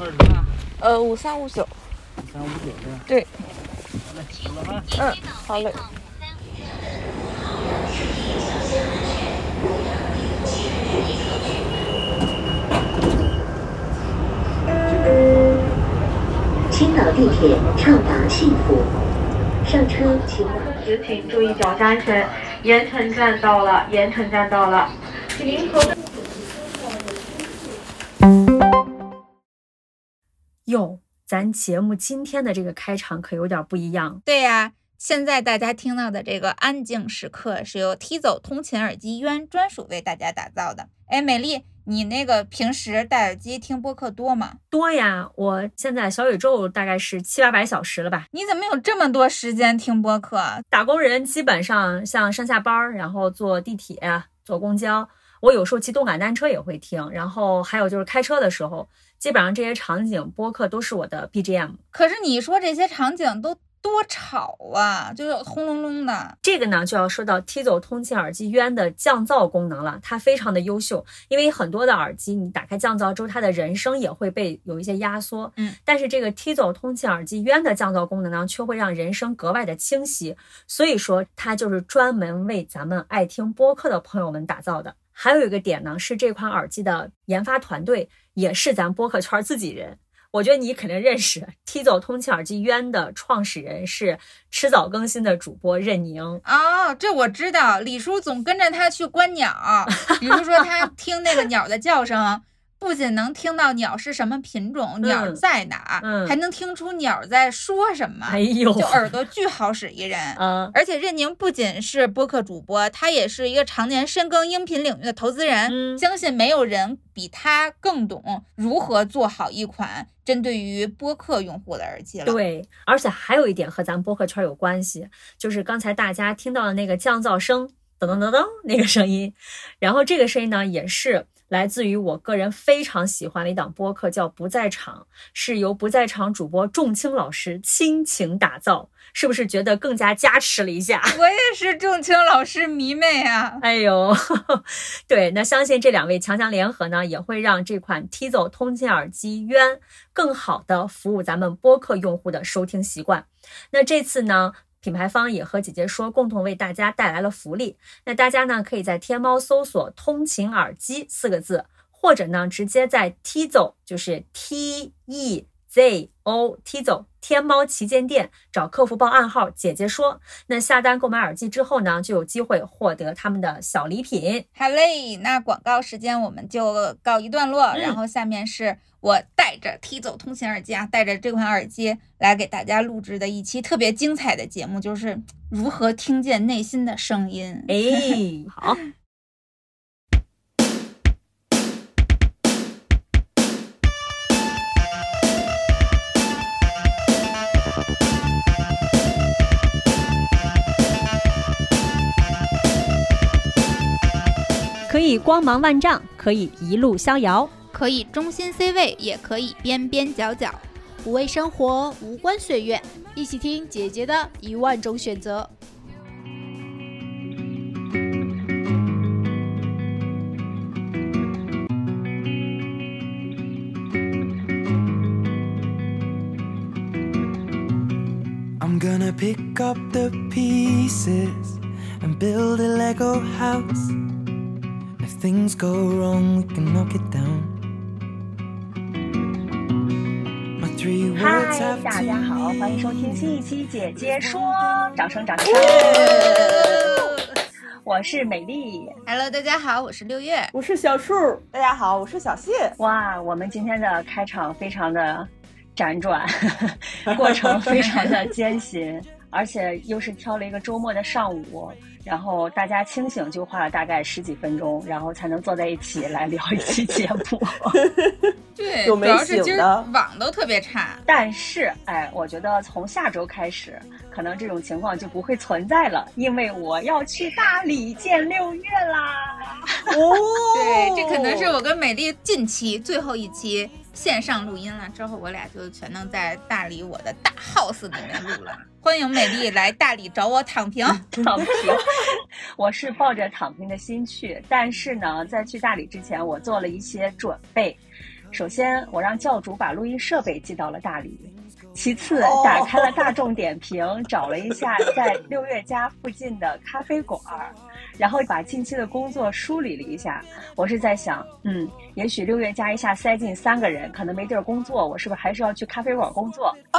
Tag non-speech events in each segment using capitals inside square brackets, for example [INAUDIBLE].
二十八，呃，五三五九。五三五九是吧？对。好嘞，走了啊。嗯，好嘞。青岛地铁畅达幸福，上车请时请注意脚下安全。盐城站到了，盐城站到了，请您合作。咱节目今天的这个开场可有点不一样。对呀，现在大家听到的这个安静时刻是由 T 走通勤耳机渊专属为大家打造的。哎，美丽。你那个平时戴耳机听播客多吗？多呀，我现在小宇宙大概是七八百小时了吧。你怎么有这么多时间听播客？打工人基本上像上下班，然后坐地铁、坐公交，我有时候骑动感单车也会听。然后还有就是开车的时候，基本上这些场景播客都是我的 BGM。可是你说这些场景都。多吵啊，就是轰隆隆的。这个呢，就要说到 Tizo 通气耳机渊的降噪功能了，它非常的优秀。因为很多的耳机，你打开降噪之后，它的人声也会被有一些压缩。嗯，但是这个 Tizo 通气耳机渊的降噪功能呢，却会让人声格外的清晰。所以说，它就是专门为咱们爱听播客的朋友们打造的。还有一个点呢，是这款耳机的研发团队也是咱播客圈自己人。我觉得你肯定认识踢走通气耳机冤的创始人是迟早更新的主播任宁哦，这我知道，李叔总跟着他去观鸟，比如说他听那个鸟的叫声。不仅能听到鸟是什么品种，鸟在哪，还能听出鸟在说什么。哎呦，就耳朵 [LAUGHS] 巨好使一人。嗯，而且任宁不仅是播客主播，他也是一个常年深耕音频领域的投资人。相信没有人比他更懂如何做好一款针对于播客用户的耳机了。对，而且还有一点和咱播客圈有关系，就是刚才大家听到的那个降噪声，噔噔噔噔那个声音，然后这个声音呢也是。来自于我个人非常喜欢的一档播客，叫《不在场》，是由不在场主播仲青老师倾情打造，是不是觉得更加加持了一下？[LAUGHS] 我也是仲青老师迷妹啊！哎呦，[LAUGHS] 对，那相信这两位强强联合呢，也会让这款 T 走通勤耳机渊更好的服务咱们播客用户的收听习惯。那这次呢？品牌方也和姐姐说，共同为大家带来了福利。那大家呢，可以在天猫搜索“通勤耳机”四个字，或者呢，直接在 Tizo，就是 T E Z O T 走天猫旗舰店找客服报暗号“姐姐说”。那下单购买耳机之后呢，就有机会获得他们的小礼品。好嘞，那广告时间我们就告一段落，然后下面是。我带着踢走通勤耳机啊，带着这款耳机来给大家录制的一期特别精彩的节目，就是如何听见内心的声音。哎，[LAUGHS] 好，可以光芒万丈，可以一路逍遥。可以中心 C 位，也可以边边角角，无畏生活，无关岁月，一起听姐姐的一万种选择。嗨，大家好，欢迎收听新一期《姐姐说》，掌声掌声！我是美丽，Hello，大家好，我是六月，我是小树，大家好，我是小谢。哇，我们今天的开场非常的辗转，[LAUGHS] 过程非常的艰辛，而且又是挑了一个周末的上午。然后大家清醒就花了大概十几分钟，然后才能坐在一起来聊一期节目。[LAUGHS] 对，主要是今儿网都特别差。但是，哎，我觉得从下周开始，可能这种情况就不会存在了，因为我要去大理见六月啦。哦，[LAUGHS] 对，这可能是我跟美丽近期最后一期。线上录音了之后，我俩就全能在大理我的大 house 里面录了。欢迎美丽来大理找我躺平，[LAUGHS] 躺平。我是抱着躺平的心去，但是呢，在去大理之前，我做了一些准备。首先，我让教主把录音设备寄到了大理。其次，哦打开了大众点评，找了一下在六月家附近的咖啡馆儿，然后把近期的工作梳理了一下。我是在想，嗯，也许六月加一下塞进三个人，可能没地儿工作，我是不是还是要去咖啡馆工作？[LAUGHS]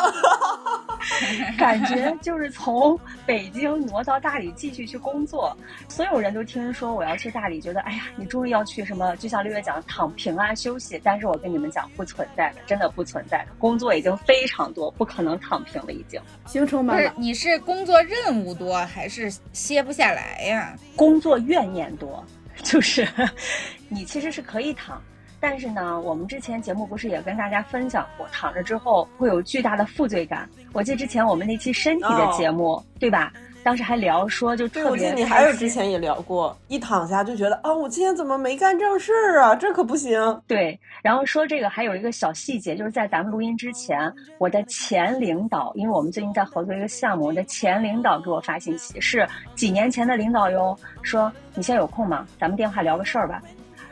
感觉就是从北京挪到大理继续去工作，所有人都听说我要去大理，觉得哎呀，你终于要去什么？就像六月讲躺平啊休息，但是我跟你们讲不存在的，真的不存在的，工作已经非常多，不可能躺平了已经。行程不是满满，你是工作任务多还是歇不下来呀？工作怨念多，[LAUGHS] 就是你其实是可以躺，但是呢，我们之前节目不是也跟大家分享过，躺着之后会有巨大的负罪感。我记得之前我们那期身体的节目，对吧？当时还聊说就对，特别我记得你还有开心之前也聊过，一躺下就觉得啊，我今天怎么没干正事儿啊？这可不行。对，然后说这个还有一个小细节，就是在咱们录音之前，我的前领导，因为我们最近在合作一个项目，我的前领导给我发信息，是几年前的领导哟，说你现在有空吗？咱们电话聊个事儿吧。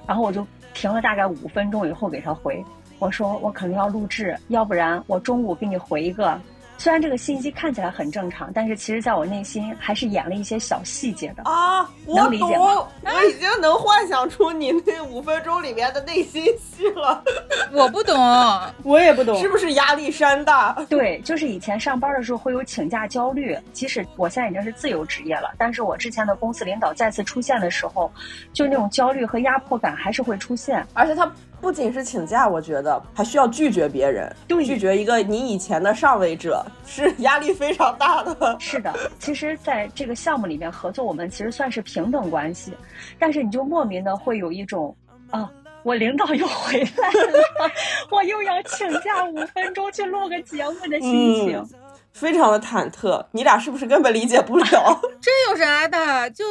然后我就停了大概五分钟以后给他回，我说我可能要录制，要不然我中午给你回一个。虽然这个信息看起来很正常，但是其实在我内心还是演了一些小细节的。啊，我懂，能理解吗我已经能幻想出你那五分钟里面的内心戏了，我不懂，[LAUGHS] 我也不懂是。不是压力山大？对，就是以前上班的时候会有请假焦虑，即使我现在已经是自由职业了，但是我之前的公司领导再次出现的时候，就那种焦虑和压迫感还是会出现。而且他不仅是请假，我觉得还需要拒绝别人，拒绝一个你以前的上位者，是压力非常大的。是的，其实在这个项目里面合作，我们其实算是平等关系，但是你就莫名的会有一种啊。我领导又回来了，[LAUGHS] 我又要请假五分钟去录个节目的心情。嗯非常的忐忑，你俩是不是根本理解不了？[LAUGHS] 这有啥的？就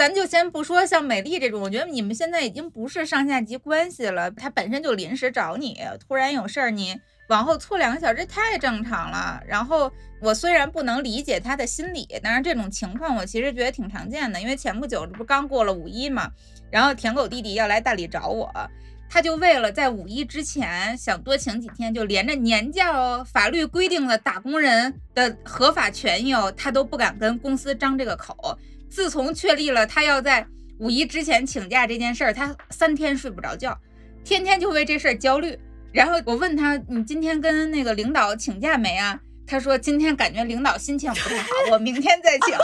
咱就先不说像美丽这种，我觉得你们现在已经不是上下级关系了，他本身就临时找你，突然有事儿你往后错两个小时，太正常了。然后我虽然不能理解他的心理，但是这种情况我其实觉得挺常见的，因为前不久这不刚过了五一嘛，然后舔狗弟弟要来大理找我。他就为了在五一之前想多请几天，就连着年假哦，法律规定的打工人的合法权益哦，他都不敢跟公司张这个口。自从确立了他要在五一之前请假这件事儿，他三天睡不着觉，天天就为这事儿焦虑。然后我问他：“你今天跟那个领导请假没啊？”他说：“今天感觉领导心情不太好，我明天再请。[LAUGHS] ”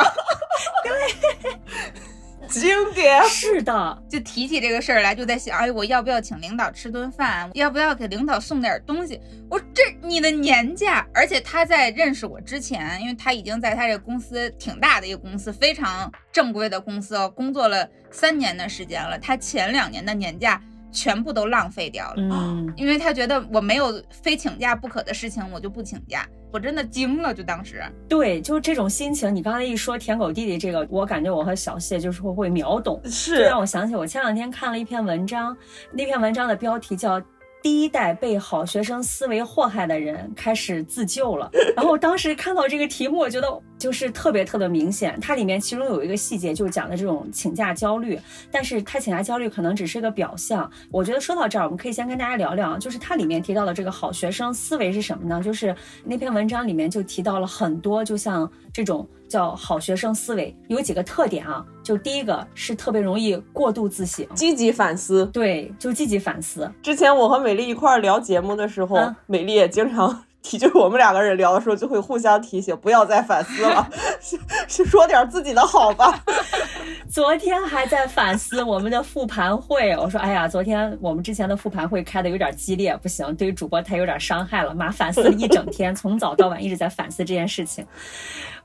经典。是的，就提起这个事儿来，就在想，哎，我要不要请领导吃顿饭？要不要给领导送点东西？我说这你的年假，而且他在认识我之前，因为他已经在他这个公司挺大的一个公司，非常正规的公司哦，工作了三年的时间了。他前两年的年假全部都浪费掉了，嗯，因为他觉得我没有非请假不可的事情，我就不请假。我真的惊了，就当时。对，就是这种心情。你刚才一说舔狗弟弟这个，我感觉我和小谢就是会会秒懂，是这让我想起我前两天看了一篇文章，那篇文章的标题叫。第一代被好学生思维祸害的人开始自救了。然后我当时看到这个题目，我觉得就是特别特别明显。它里面其中有一个细节，就是讲的这种请假焦虑，但是他请假焦虑可能只是个表象。我觉得说到这儿，我们可以先跟大家聊聊，就是它里面提到的这个好学生思维是什么呢？就是那篇文章里面就提到了很多，就像这种叫好学生思维有几个特点啊。就第一个是特别容易过度自省，积极反思。对，就积极反思。之前我和美丽一块儿聊节目的时候，嗯美丽也经常提，就是我们两个人聊的时候就会互相提醒，不要再反思了，是说点自己的好吧。[LAUGHS] 昨天还在反思我们的复盘会，我说，哎呀，昨天我们之前的复盘会开的有点激烈，不行，对于主播太有点伤害了，妈反思了一整天，从早到晚一直在反思这件事情，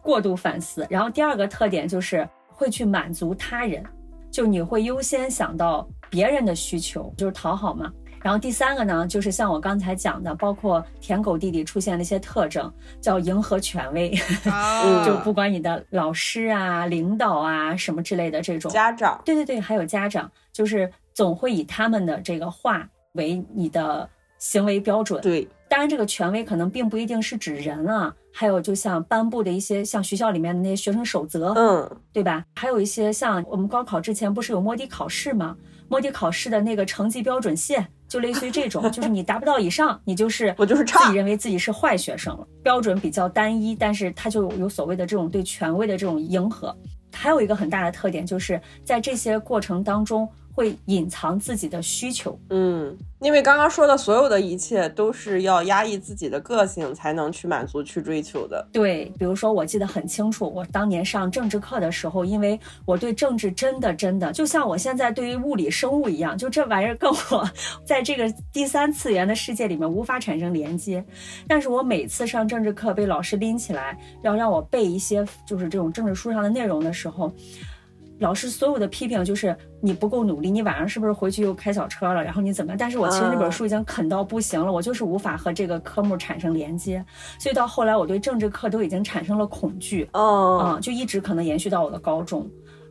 过度反思。然后第二个特点就是会去满足他人，就你会优先想到别人的需求，就是讨好嘛。然后第三个呢，就是像我刚才讲的，包括舔狗弟弟出现的一些特征，叫迎合权威。[LAUGHS] 哦就不管你的老师啊、领导啊什么之类的这种家长对对对，还有家长，就是总会以他们的这个话为你的行为标准。对，当然这个权威可能并不一定是指人啊，还有就像颁布的一些像学校里面的那些学生守则，嗯，对吧？还有一些像我们高考之前不是有摸底考试吗？摸底考试的那个成绩标准线，就类似于这种，就是你达不到以上，你就是我就是自差己认为自己是坏学生了，标准比较单一，但是他就有所谓的这种对权威的这种迎合。还有一个很大的特点，就是在这些过程当中会隐藏自己的需求。嗯，因为刚刚说的所有的一切都是要压抑自己的个性才能去满足、去追求的。对，比如说我记得很清楚，我当年上政治课的时候，因为我对政治真的真的就像我现在对于物理、生物一样，就这玩意儿跟我 [LAUGHS] 在这个第三次元的世界里面无法产生连接。但是我每次上政治课被老师拎起来要让我背一些就是这种政治书上的内容的时候，老师所有的批评就是你不够努力，你晚上是不是回去又开小车了？然后你怎么样？但是我其实那本书已经啃到不行了，我就是无法和这个科目产生连接，所以到后来我对政治课都已经产生了恐惧，嗯啊、就一直可能延续到我的高中。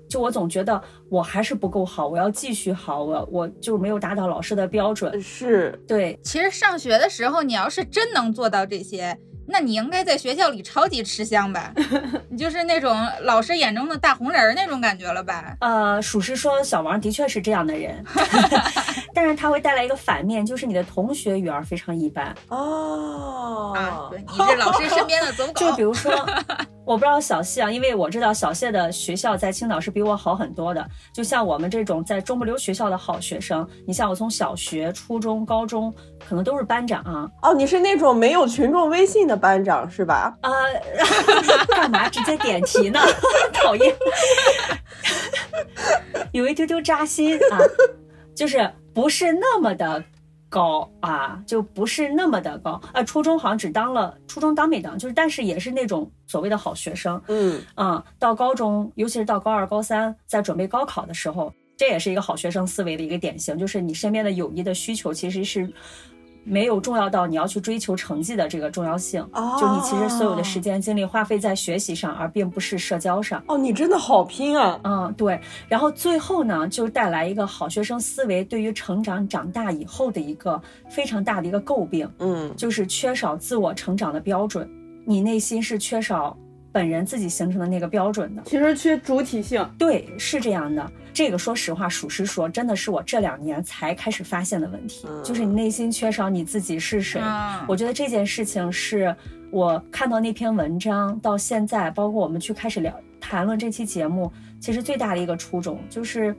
就我总觉得我还是不够好，我要继续好，我我就没有达到老师的标准。是对，其实上学的时候，你要是真能做到这些，那你应该在学校里超级吃香吧？[LAUGHS] 你就是那种老师眼中的大红人那种感觉了吧？呃，属实说，小王的确是这样的人 [LAUGHS] [LAUGHS] 但是它会带来一个反面，就是你的同学语儿非常一般。哦啊，你是老师身边的走狗。就比如说，[LAUGHS] 我不知道小谢啊，因为我知道小谢的学校在青岛是比我好很多的。就像我们这种在中不溜学校的好学生，你像我从小学、初中、高中，可能都是班长啊。哦，你是那种没有群众微信的班长是吧？呃，[LAUGHS] 干嘛直接点题呢？[LAUGHS] 讨厌，有一丢丢扎心啊，就是不是那么的高啊，就不是那么的高啊。初中好像只当了初中当没当，就是但是也是那种所谓的好学生嗯啊。到高中，尤其是到高二、高三，在准备高考的时候，这也是一个好学生思维的一个典型，就是你身边的友谊的需求其实是。没有重要到你要去追求成绩的这个重要性，哦就你其实所有的时间精力花费在学习上，而并不是社交上。哦，你真的好拼啊！嗯，对。然后最后呢，就带来一个好学生思维对于成长长大以后的一个非常大的一个诟病，嗯就是缺少自我成长的标准。你内心是缺少本人自己形成的那个标准的。其实缺主体性。对，是这样的。这个说实话，属实说，真的是我这两年才开始发现的问题，嗯就是你内心缺少你自己是谁。嗯我觉得这件事情是我看到那篇文章到现在，包括我们去开始聊谈论这期节目，其实最大的一个初衷就是。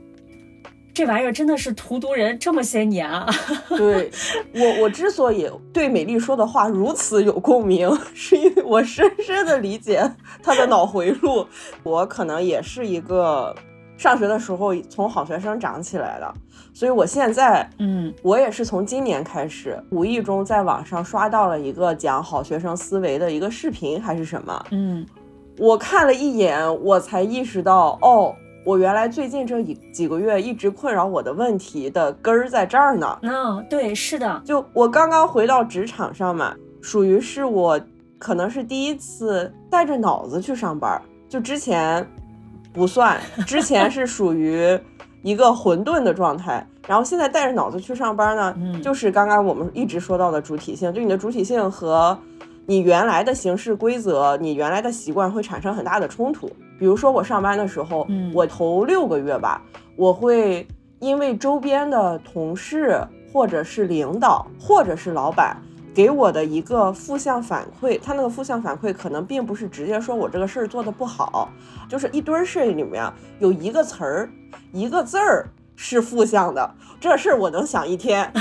这玩意儿真的是荼毒人这么些年啊！[LAUGHS] 对我，我之所以对美丽说的话如此有共鸣，是因为我深深的理解她的脑回路。我可能也是一个上学的时候从好学生长起来的，所以我现在，嗯，我也是从今年开始，无意中在网上刷到了一个讲好学生思维的一个视频还是什么，嗯我看了一眼，我才意识到，哦，我原来最近这一几个月一直困扰我的问题的根儿在这儿呢。嗯，对，是的，就我刚刚回到职场上嘛，属于是我可能是第一次带着脑子去上班，就之前不算，[LAUGHS] 之前是属于一个混沌的状态，然后现在带着脑子去上班呢，嗯就是刚刚我们一直说到的主体性，就你的主体性和你原来的行事规则、你原来的习惯会产生很大的冲突。比如说我上班的时候，嗯我头六个月吧，我会因为周边的同事或者是领导或者是老板给我的一个负向反馈，他那个负向反馈可能并不是直接说我这个事儿做的不好，就是一堆儿事儿里面有一个词儿、一个字儿是负向的，这事儿我能想一天。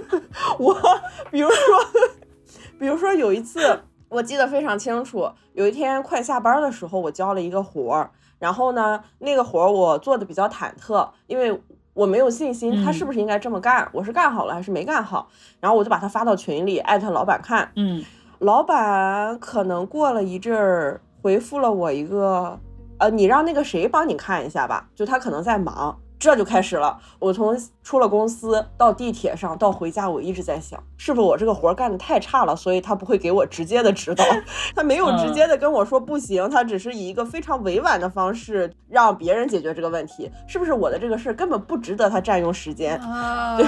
[LAUGHS] 我比如说，比如说有一次，我记得非常清楚，有一天快下班的时候，我交了一个活儿，然后呢，那个活儿我做的比较忐忑，因为我没有信心他嗯是不是应该这么干，我是干好了还是没干好，然后我就把它发到群里，艾特老板看，嗯老板可能过了一阵儿回复了我一个，呃，你让那个谁帮你看一下吧，就他可能在忙。这就开始了，我从出了公司到地铁上到回家，我一直在想，是不是我这个活儿干的太差了，所以他不会给我直接的指导，[LAUGHS] 他没有直接的跟我说不行，他只是以一个非常委婉的方式让别人解决这个问题，是不是我的这个事儿根本不值得他占用时间？啊，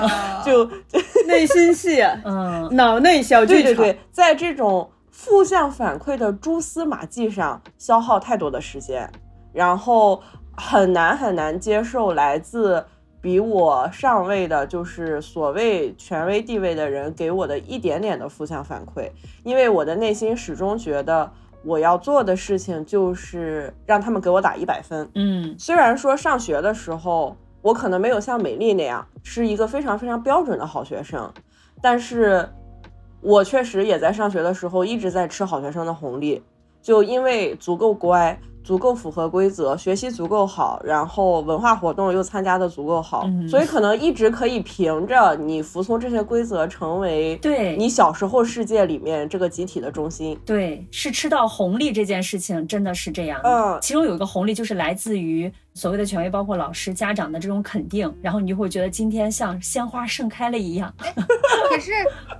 就 [LAUGHS] 内心戏，[LAUGHS] 嗯脑内小剧场。对对对，在这种负向反馈的蛛丝马迹上消耗太多的时间，然后很难很难接受来自比我上位的，就是所谓权威地位的人给我的一点点的负向反馈，因为我的内心始终觉得我要做的事情就是让他们给我打一百分。嗯虽然说上学的时候，我可能没有像美丽那样是一个非常非常标准的好学生，但是我确实也在上学的时候一直在吃好学生的红利，就因为足够乖。足够符合规则，学习足够好，然后文化活动又参加的足够好，嗯所以可能一直可以凭着你服从这些规则，成为对你小时候世界里面这个集体的中心。对，是吃到红利这件事情真的是这样的。嗯其中有一个红利就是来自于所谓的权威，包括老师、家长的这种肯定，然后你就会觉得今天像鲜花盛开了一样。[LAUGHS] 可是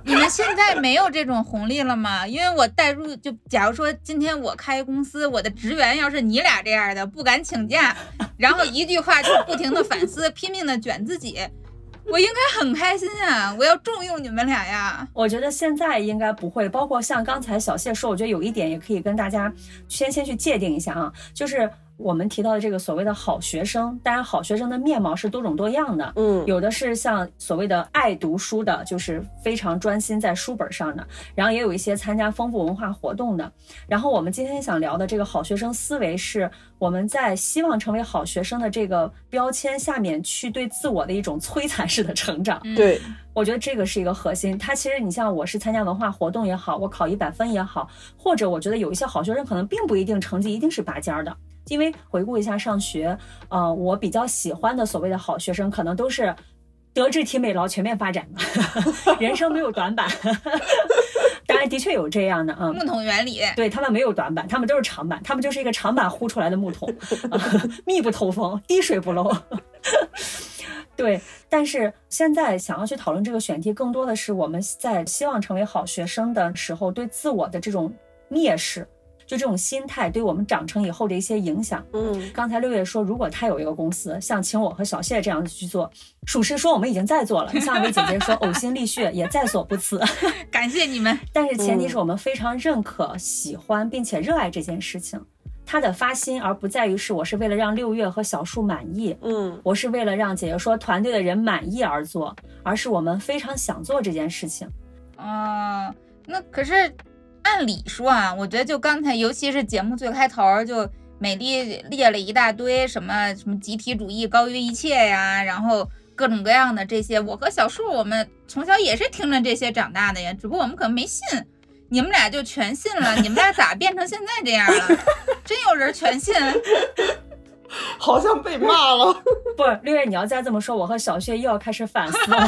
你们现在没有这种红利了吗？因为我带入，就假如说今天我开公司，我的职员要是你俩这样的，不敢请假，然后一句话就不停的反思，拼命的卷自己，我应该很开心啊！我要重用你们俩呀。我觉得现在应该不会，包括像刚才小谢说，我觉得有一点也可以跟大家先先去界定一下啊，就是我们提到的这个所谓的好学生，当然好学生的面貌是多种多样的，嗯，有的是像所谓的爱读书的，就是非常专心在书本上的，然后也有一些参加丰富文化活动的。然后我们今天想聊的这个好学生思维，是我们在希望成为好学生的这个标签下面去对自我的一种摧残式的成长。嗯对，我觉得这个是一个核心。它其实你像我是参加文化活动也好，我考一百分也好，或者我觉得有一些好学生可能并不一定成绩一定是拔尖儿的。因为回顾一下上学，呃，我比较喜欢的所谓的好学生，可能都是德智体美劳全面发展的，[LAUGHS] 人生没有短板。[LAUGHS] 当然，的确有这样的，啊，木桶原理，对他们没有短板，他们都是长板，他们就是一个长板呼出来的木桶，啊 [LAUGHS] 密不透风，滴水不漏。对，但是现在想要去讨论这个选题，更多的是我们在希望成为好学生的时候，对自我的这种蔑视，就这种心态对我们长成以后的一些影响。嗯，刚才六月说，如果他有一个公司，像请我和小谢这样去做，属实说我们已经在做了。像薇姐姐说，[LAUGHS] 呕心沥血也在所不辞。[LAUGHS] 感谢你们。但是前提是我们非常认可、喜欢并且热爱这件事情，他的发心，而不在于是我是为了让六月和小树满意，嗯，我是为了让姐姐说团队的人满意而做，而是我们非常想做这件事情。哦，那可是按理说啊，我觉得就刚才，尤其是节目最开头，就美丽列了一大堆什么什么集体主义高于一切呀，然后各种各样的这些。我和小树，我们从小也是听着这些长大的呀，只不过我们可能没信。你们俩就全信了，你们俩咋变成现在这样了？真有人全信？[LAUGHS] 好像被骂了。[LAUGHS] 不是六月，你要再这么说，我和小薛又要开始反思了。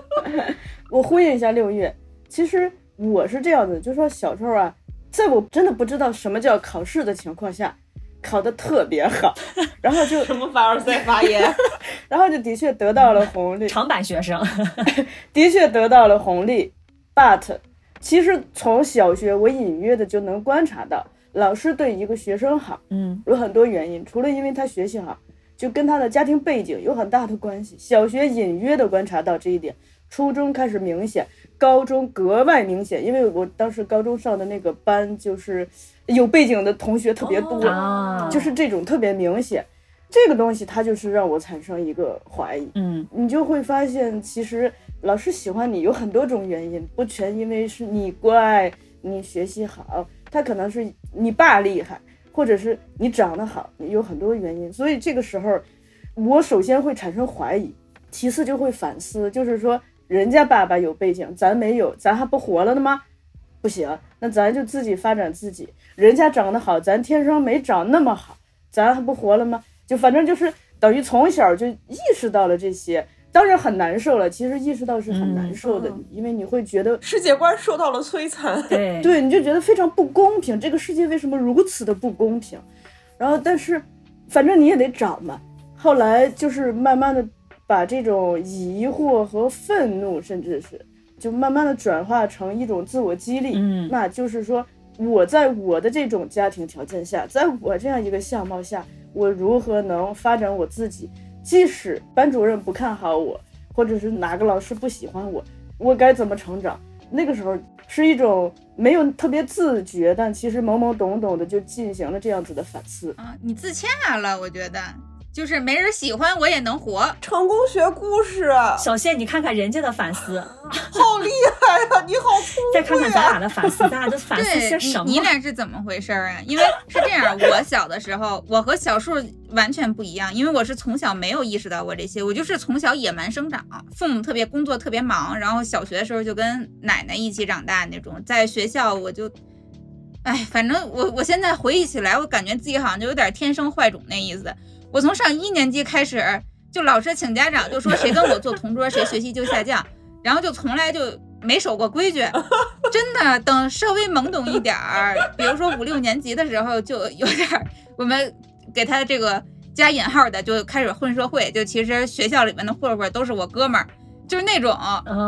[LAUGHS] 我呼应一下六月，其实我是这样的，就说小时候啊，在我真的不知道什么叫考试的情况下，考得特别好，[LAUGHS] 然后就什么凡尔赛发言？[LAUGHS] 然后就的确得到了红利，长板学生，[LAUGHS] 的确得到了红利，but 其实从小学我隐约的就能观察到，老师对一个学生好嗯有很多原因，除了因为他学习好，就跟他的家庭背景有很大的关系。小学隐约的观察到这一点，初中开始明显，高中格外明显，因为我当时高中上的那个班就是有背景的同学特别多，啊，就是这种特别明显。这个东西它就是让我产生一个怀疑，嗯你就会发现，其实老师喜欢你有很多种原因，不全因为是你乖，你学习好，他可能是你爸厉害，或者是你长得好，有很多原因。所以这个时候，我首先会产生怀疑，其次就会反思，就是说人家爸爸有背景，咱没有，咱还不活了呢吗？不行，那咱就自己发展自己。人家长得好，咱天生没长那么好，咱还不活了吗？就反正就是等于从小就意识到了这些，当然很难受了。其实意识到是很难受的，因为你会觉得，世界观受到了摧残。对对，你就觉得非常不公平，这个世界为什么如此的不公平？然后，但是反正你也得长嘛。后来就是慢慢的把这种疑惑和愤怒，甚至是就慢慢的转化成一种自我激励。嗯那就是说，我在我的这种家庭条件下，在我这样一个相貌下，我如何能发展我自己？即使班主任不看好我，或者是哪个老师不喜欢我，我该怎么成长？那个时候是一种没有特别自觉，但其实懵懵懂懂的就进行了这样子的反思。啊，你自洽了，我觉得就是没人喜欢我也能活。成功学故事，小谢，你看看人家的反思，[LAUGHS] 好厉害呀、你好聪明、啊。再看看咱俩的反思，咱俩都反思些对什么？你，你俩是怎么回事儿啊？因为是这样，我小的时候，我和小树完全不一样，因为我是从小没有意识到过这些，我就是从小野蛮生长，父母特别工作特别忙，然后小学的时候就跟奶奶一起长大那种，在学校我就。哎，反正我我现在回忆起来，我感觉自己好像就有点天生坏种那意思。我从上一年级开始，就老师请家长，就说谁跟我做同桌，谁学习就下降，然后就从来就没守过规矩。真的，等稍微懵懂一点儿，比如说五六年级的时候，就有点儿我们给他这个加引号的，就开始混社会。就其实学校里面的混混都是我哥们儿。就是那种，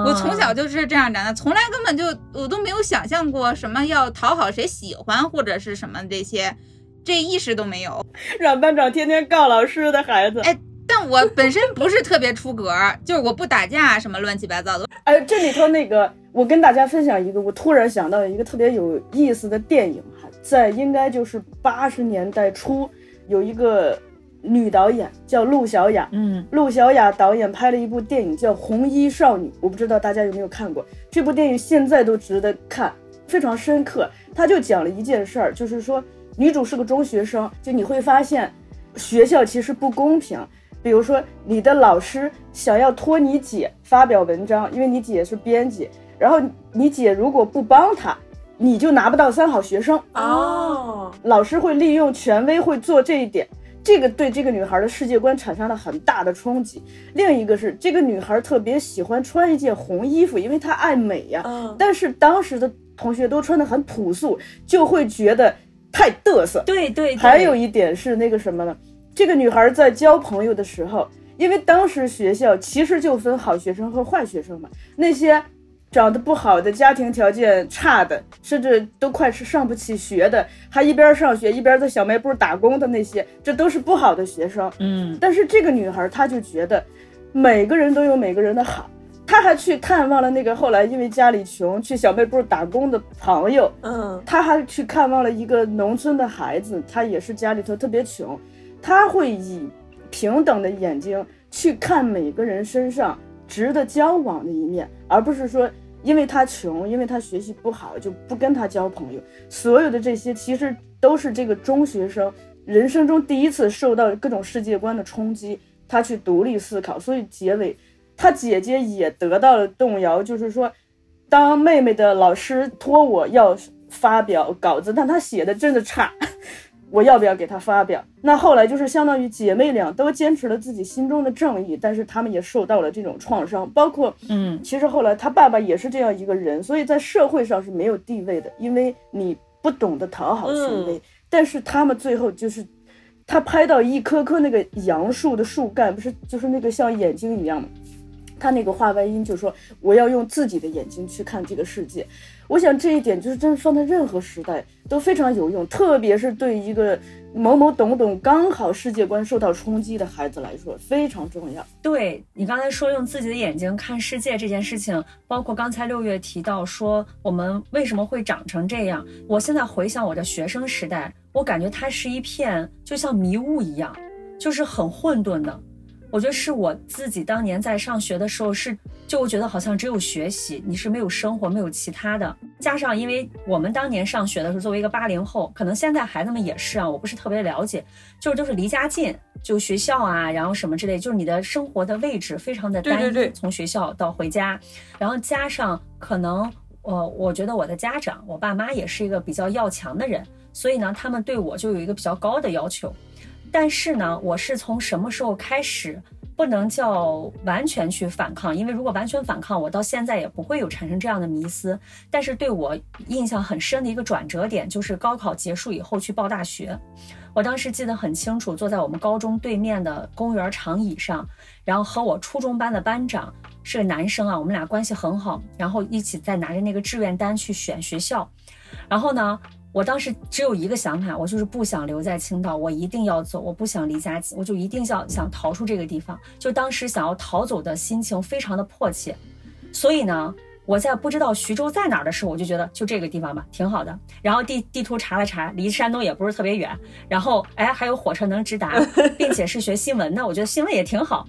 我从小就是这样长的，从来根本就我都没有想象过什么要讨好谁喜欢或者是什么这些，这意识都没有。[LAUGHS] 阮班长天天告老师的孩子，哎，但我本身不是特别出格，[LAUGHS] 就是我不打架什么乱七八糟的。哎，这里头那个，我跟大家分享一个，我突然想到一个特别有意思的电影哈，在应该就是八十年代初，有一个。女导演叫陆小雅，嗯，陆小雅导演拍了一部电影叫《红衣少女》，我不知道大家有没有看过这部电影，现在都值得看，非常深刻。她就讲了一件事儿，就是说女主是个中学生，就你会发现学校其实不公平。比如说你的老师想要托你姐发表文章，因为你姐是编辑，然后你姐如果不帮她，你就拿不到三好学生哦。老师会利用权威，会做这一点。这个对这个女孩的世界观产生了很大的冲击。另一个是，这个女孩特别喜欢穿一件红衣服，因为她爱美呀。嗯。但是当时的同学都穿的很朴素，就会觉得太嘚瑟。对对。还有一点是那个什么呢？这个女孩在交朋友的时候，因为当时学校其实就分好学生和坏学生嘛，那些。长得不好的，家庭条件差的，甚至都快是上不起学的，还一边上学一边在小卖部打工的那些，这都是不好的学生。嗯，但是这个女孩她就觉得，每个人都有每个人的好，她还去探望了那个后来因为家里穷去小卖部打工的朋友。嗯，他还去看望了一个农村的孩子，他也是家里头特别穷，他会以平等的眼睛去看每个人身上值得交往的一面，而不是说。因为他穷，因为他学习不好，就不跟他交朋友。所有的这些其实都是这个中学生人生中第一次受到各种世界观的冲击，他去独立思考。所以结尾，他姐姐也得到了动摇，就是说，当妹妹的老师托我要发表稿子，但他写的真的差。我要不要给他发表？那后来就是相当于姐妹俩都坚持了自己心中的正义，但是他们也受到了这种创伤。包括，嗯，其实后来他爸爸也是这样一个人，所以在社会上是没有地位的，因为你不懂得讨好权威。嗯、但是他们最后就是，他拍到一棵棵那个杨树的树干，不是就是那个像眼睛一样吗？他那个话外音就是说：“我要用自己的眼睛去看这个世界。”我想这一点就是真放在任何时代都非常有用，特别是对一个懵懵懂懂、刚好世界观受到冲击的孩子来说非常重要。对你刚才说用自己的眼睛看世界这件事情，包括刚才六月提到说我们为什么会长成这样，我现在回想我的学生时代，我感觉它是一片就像迷雾一样，就是很混沌的。我觉得是我自己当年在上学的时候是，就觉得好像只有学习，你是没有生活，没有其他的。加上因为我们当年上学的时候，作为一个八零后，可能现在孩子们也是啊，我不是特别了解，就是就是离家近，就学校啊，然后什么之类，就是你的生活的位置非常的单一，对对对从学校到回家，然后加上可能，呃，我觉得我的家长，我爸妈也是一个比较要强的人，所以呢，他们对我就有一个比较高的要求。但是呢，我是从什么时候开始不能叫完全去反抗？因为如果完全反抗，我到现在也不会有产生这样的迷思。但是对我印象很深的一个转折点，就是高考结束以后去报大学。我当时记得很清楚，坐在我们高中对面的公园长椅上，然后和我初中班的班长是个男生啊，我们俩关系很好，然后一起在拿着那个志愿单去选学校。然后呢？我当时只有一个想法，我就是不想留在青岛，我一定要走，我不想离家，我就一定要想逃出这个地方。就当时想要逃走的心情非常的迫切，所以呢，我在不知道徐州在哪儿的时候，我就觉得就这个地方吧，挺好的。然后地地图查了查，离山东也不是特别远，然后哎还有火车能直达，并且是学新闻的，我觉得新闻也挺好。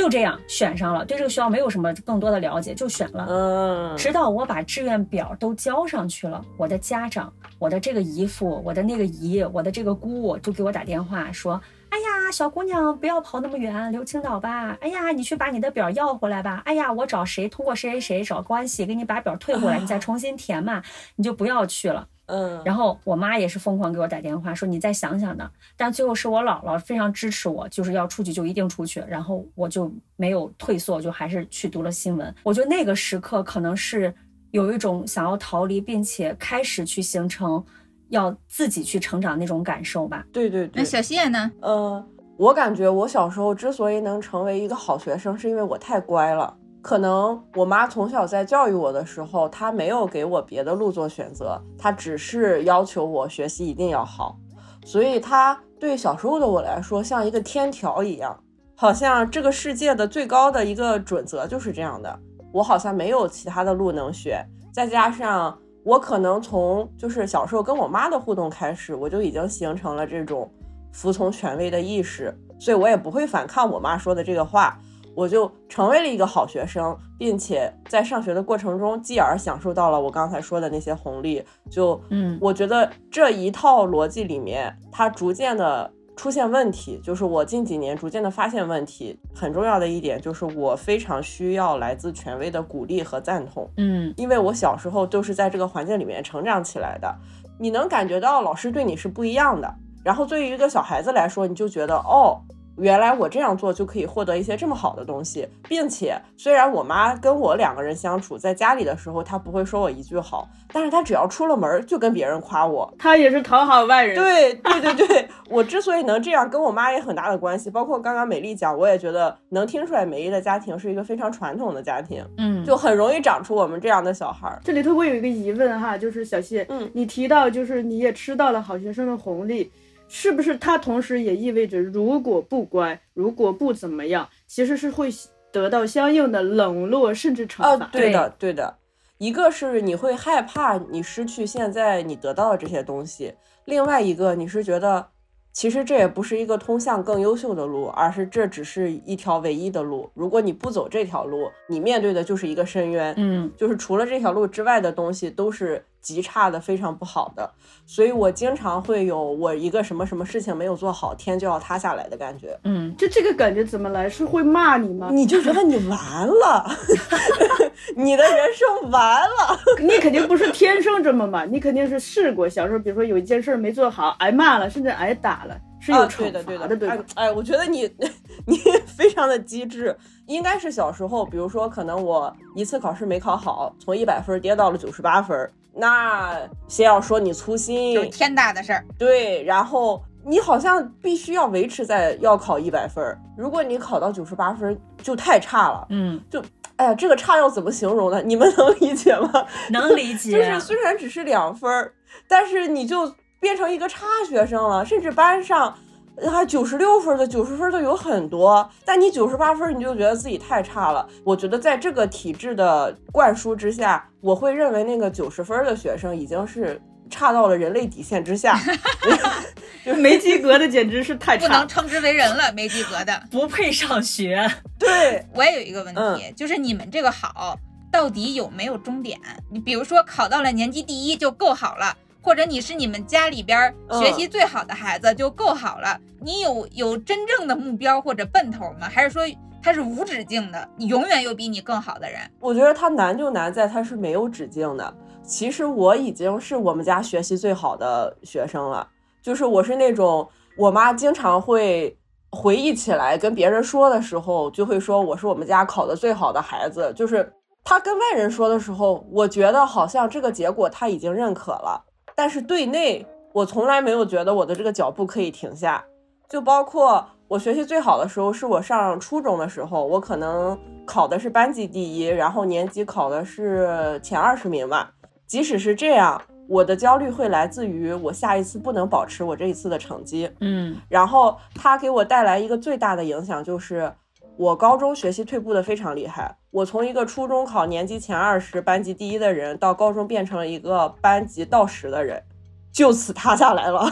就这样选上了，对这个学校没有什么更多的了解，就选了。嗯，直到我把志愿表都交上去了，我的家长、我的这个姨父、我的那个姨、我的这个姑就给我打电话说：“哎呀，小姑娘不要跑那么远，留青岛吧。哎呀，你去把你的表要回来吧。哎呀，我找谁通过谁谁谁找关系给你把表退回来，你再重新填嘛，你就不要去了。”嗯，然后我妈也是疯狂给我打电话说你再想想的，但最后是我姥姥非常支持我，就是要出去就一定出去，然后我就没有退缩，就还是去读了新闻。我觉得那个时刻可能是有一种想要逃离，并且开始去形成要自己去成长那种感受吧。对对对。那小谢呢？呃，我感觉我小时候之所以能成为一个好学生，是因为我太乖了。可能我妈从小在教育我的时候，她没有给我别的路做选择，她只是要求我学习一定要好，所以她对小时候的我来说像一个天条一样，好像这个世界的最高的一个准则就是这样的。我好像没有其他的路能选，再加上我可能从就是小时候跟我妈的互动开始，我就已经形成了这种服从权威的意识，所以我也不会反抗我妈说的这个话。我就成为了一个好学生，并且在上学的过程中，继而享受到了我刚才说的那些红利。就，嗯，我觉得这一套逻辑里面，它逐渐的出现问题，就是我近几年逐渐的发现问题。很重要的一点就是，我非常需要来自权威的鼓励和赞同。嗯，因为我小时候就是在这个环境里面成长起来的，你能感觉到老师对你是不一样的。然后对于一个小孩子来说，你就觉得，哦。原来我这样做就可以获得一些这么好的东西，并且虽然我妈跟我两个人相处在家里的时候，她不会说我一句好，但是她只要出了门就跟别人夸我，她也是讨好外人。对对对对，我之所以能这样，跟我妈也很大的关系。包括刚刚美丽讲，我也觉得能听出来，美丽的家庭是一个非常传统的家庭，嗯，就很容易长出我们这样的小孩。这里头我有一个疑问哈，就是小谢，嗯，你提到就是你也吃到了好学生的红利。是不是它同时也意味着，如果不乖，如果不怎么样，其实是会得到相应的冷落甚至惩罚？对的，对的。一个是你会害怕你失去现在你得到的这些东西，另外一个你是觉得。其实这也不是一个通向更优秀的路，而是这只是一条唯一的路。如果你不走这条路，你面对的就是一个深渊。嗯，就是除了这条路之外的东西都是极差的，非常不好的。所以我经常会有我一个什么什么事情没有做好，天就要塌下来的感觉。嗯，就这个感觉怎么来？是会骂你吗？你就觉得你完了，[LAUGHS] 你的人生完了。[LAUGHS] 你肯定不是天生这么嘛，你肯定是试过。小时候，比如说有一件事没做好，挨骂了，甚至挨打了。是有对的，对的，对的。哎，我觉得你 [LAUGHS] 你非常的机智，应该是小时候，比如说，可能我一次考试没考好，从一百分跌到了九十八分，那先要说你粗心，就天大的事儿。对，然后你好像必须要维持在要考一百分，如果你考到九十八分，就太差了。嗯，就哎呀，这个差要怎么形容呢？[LAUGHS] 你们能理解吗？能理解。[LAUGHS] 就是虽然只是两分儿，但是你就。变成一个差学生了，甚至班上还九十六分的、九十分的有很多，但你九十八分，你就觉得自己太差了。我觉得在这个体制的灌输之下，我会认为那个九十分的学生已经是差到了人类底线之下，[LAUGHS] 就没及格的简直是太差，不能称之为人了，没及格的不配上学。[LAUGHS] 对我也有一个问题，就是你们这个好到底有没有终点？你比如说考到了年级第一就够好了。或者你是你们家里边学习最好的孩子就够好了，你有有真正的目标或者奔头吗？还是说它是无止境的？你永远有比你更好的人？我觉得它难就难在它是没有止境的。其实我已经是我们家学习最好的学生了，就是我是那种我妈经常会回忆起来跟别人说的时候，就会说我是我们家考的最好的孩子。就是她跟外人说的时候，我觉得好像这个结果他已经认可了。但是对内，我从来没有觉得我的这个脚步可以停下。就包括我学习最好的时候，是我上初中的时候，我可能考的是班级第一，然后年级考的是前二十名吧。即使是这样，我的焦虑会来自于我下一次不能保持我这一次的成绩。嗯，然后它给我带来一个最大的影响就是，我高中学习退步的非常厉害。我从一个初中考年级前二十、班级第一的人，到高中变成了一个班级倒十的人，就此塌下来了。